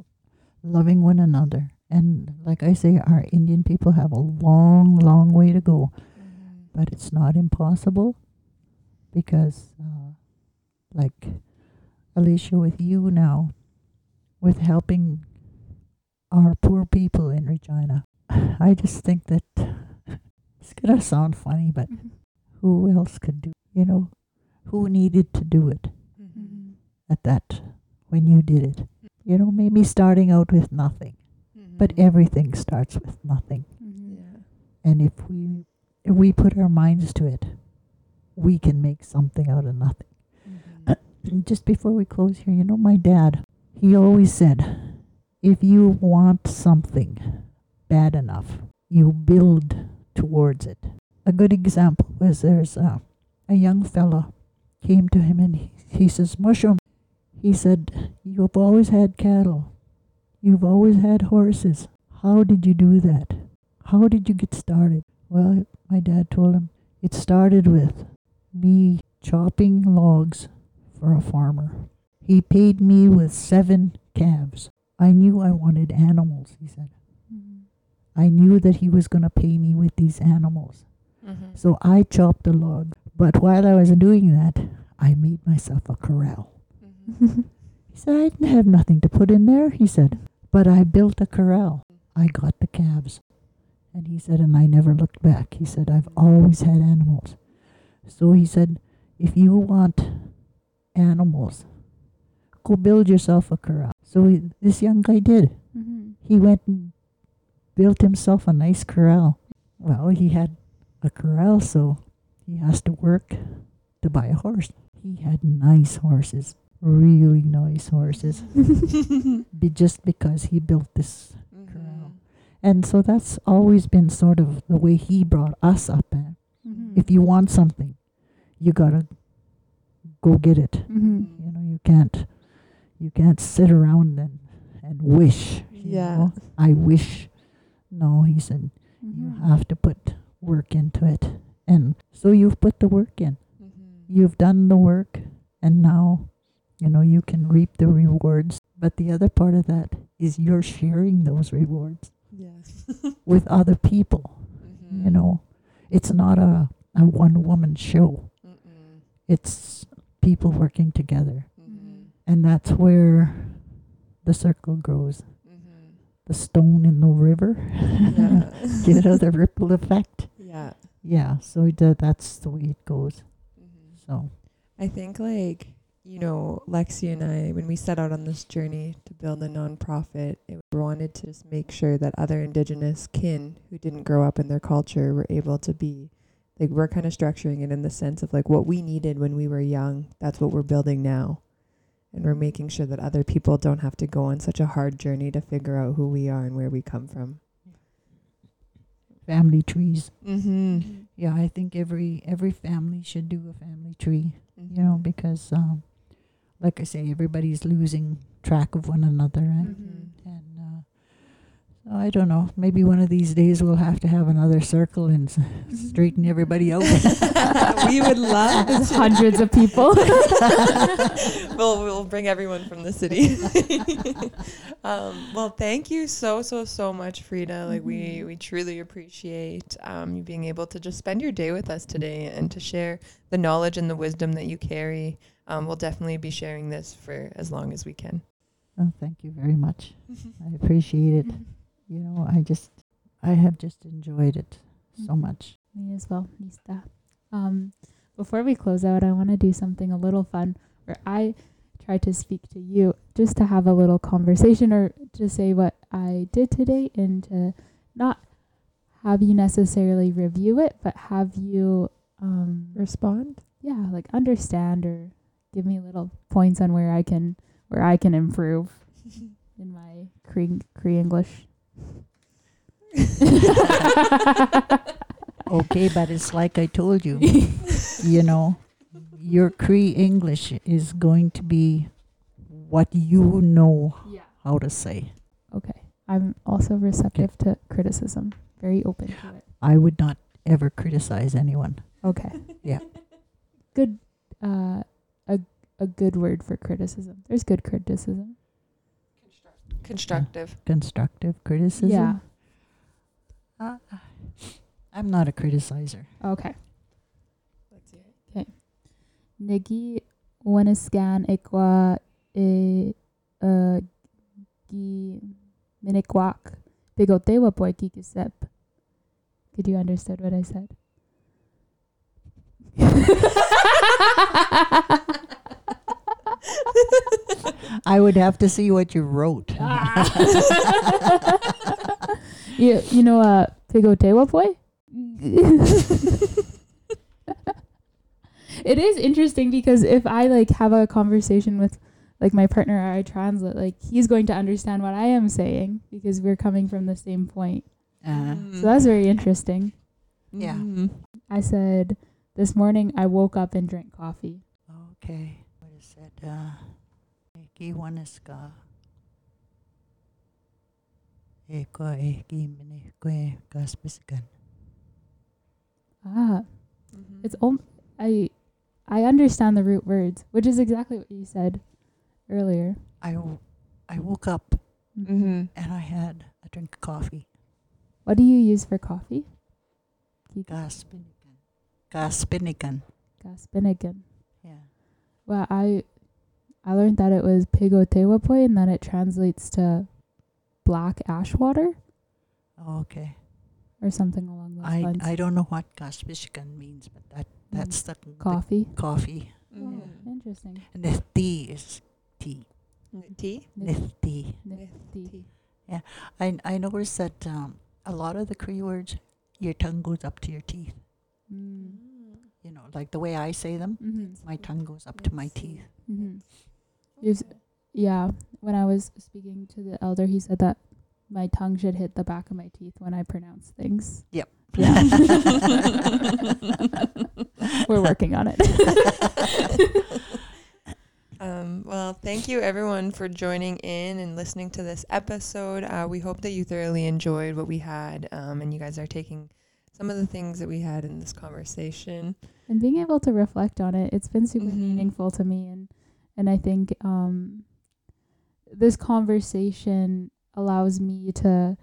loving one another, and like I say, our Indian people have a long, long way to go, but it's not impossible because, uh, like Alicia, with you now, with helping our poor people in Regina, I just think that it's going to sound funny, but who else could do, you know, who needed to do it? Mm-hmm. at that when you did it. You know, maybe starting out with nothing, but everything starts with nothing. Mm-hmm. yeah. And if we if we put our minds to it, we can make something out of nothing. And just before we close here, you know, my dad, he always said, if you want something bad enough, you build towards it. A good example was there's a, a young fellow came to him and he, he says, Moshum, he said, you have always had cattle. You've always had horses. How did you do that? How did you get started? Well, my dad told him it started with me chopping logs for a farmer. He paid me with seven calves. I knew I wanted animals, he said. I knew that he was going to pay me with these animals. Mm-hmm. So I chopped a log. But while I was doing that, I made myself a corral. He said, I didn't have nothing to put in there, he said, but I built a corral. I got the calves. And he said, and I never looked back. He said, I've always had animals. So he said, if you want animals, go build yourself a corral. So he, this young guy did. Mm-hmm. He went and built himself a nice corral. Well, he had a corral, so he has to work to buy a horse. He had nice horses, really nice horses, be just because he built this corral. And so that's always been sort of the way he brought us up. Eh? Mm-hmm. If you want something, you gotta go get it. Mm-hmm. You know, you can't you can't sit around and and wish. Yeah. know. I wish. No, he said you Mm-hmm. have to put work into it. And so you've put the work in. Mm-hmm. You've done the work and now you know you can reap the rewards. But the other part of that is you're sharing those rewards Yeah. with other people. Mm-hmm. You know, it's not a, a one woman show. Mm-mm. It's people working together. Mm-hmm. And that's where the circle grows. Mm-hmm. The stone in the river. Yeah. Get out the ripple effect. yeah. Yeah, so that, that's the way it goes. Mm-hmm. So, I think like you know Lexi and I when we set out on this journey to build a nonprofit, it, we wanted to just make sure that other indigenous kin who didn't grow up in their culture were able to be like we're kind of structuring it in the sense of like what we needed when we were young, that's what we're building now. And we're making sure that other people don't have to go on such a hard journey to figure out who we are and where we come from. family trees. Mm-hmm. Yeah, I think every every family should do a family tree, you know, because um like I say everybody's losing track of one another right? Mm-hmm. I don't know, maybe one of these days we'll have to have another circle and s- straighten everybody out. we would love There's hundreds of people. we'll we'll bring everyone from the city. um, well, thank you so so so much, Freda. Like we we truly appreciate um, you being able to just spend your day with us today and to share the knowledge and the wisdom that you carry. Um, we'll definitely be sharing this for as long as we can. oh, thank you very much. I appreciate it. You know, I just I have just enjoyed it so much. Me as well, Nista. Um, before we close out, I want to do something a little fun where I try to speak to you just to have a little conversation or to say what I did today and to not have you necessarily review it, but have you, um, Respond. yeah, like understand or give me little points on where I can where I can improve in my Cree Cree English. Okay, but it's like I told you, you know, your Cree English is going to be what you know yeah. how to say. Okay. I'm also receptive to criticism. Very open to it. I would not ever criticize anyone. Okay. Yeah. Good uh a a good word for criticism. There's good criticism. Constructive. Constructive criticism. Yeah. Uh, I'm not a criticizer. Okay. Let's hear it. Negi waniscan equa e uh gi minikwak bigote wapoiki kisep. Could you understand what I said? I would have to see what you wrote. you you know uh Pigotewa boy? it is interesting because if I like have a conversation with like my partner or I translate, like he's going to understand what I am saying because we're coming from the same point. Uh, So that's very interesting. Yeah. Mhm. I said this morning I woke up and drank coffee. okay. What is it? Uh, Kiwanis ka E ko e kimene ko e kaspisikan. Ah, Mhm. it's om- I I understand the root words, which is exactly what you said earlier. I, w- I woke up Mm-hmm. and I had a drink of coffee. What do you use for coffee? Kaspinikan. Kaspinikan. Gaspinigan. Yeah. Well, I I learned that it was pigotewapoy and that it translates to black ash water Oh, okay. or something along those I, lines. I don't know what kaspisikan means, but that that's the, the Coffee. coffee. Mm-hmm. Oh, interesting. And the tea is tea. Tea. Nif- Nifty. nifty. I I noticed that um, a lot of the Cree words, your tongue goes up to your teeth. Mm. You know, like the way I say them, Mm-hmm. my tongue goes up to my teeth. Mm-hmm. Yeah, when I was speaking to the elder, he said that my tongue should hit the back of my teeth when I pronounce things. Yep. Yeah. We're working on it. Um, well, thank you everyone for joining in and listening to this episode. Uh, we hope that you thoroughly enjoyed what we had, um, and you guys are taking some of the things that we had in this conversation. and being able to reflect on it, it's been super Mhm. meaningful to me, and and I think um, this conversation allows me to.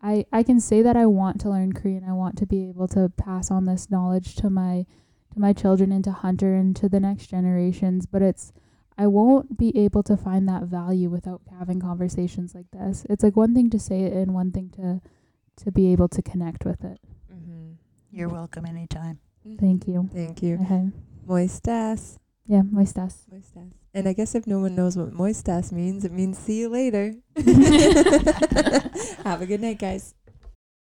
I, I can say that I want to learn Korean. I want to be able to pass on this knowledge to my to my children and to Hunter and to the next generations, but it's I won't be able to find that value without having conversations like this. It's like one thing to say it and one thing to to be able to connect with it. Mm-hmm. You're welcome anytime. Thank you. Thank you. Okay. Moistas. Yeah, my stas. Moistas. And I guess if no one knows what moistas means, it means see you later. Have a good night, guys.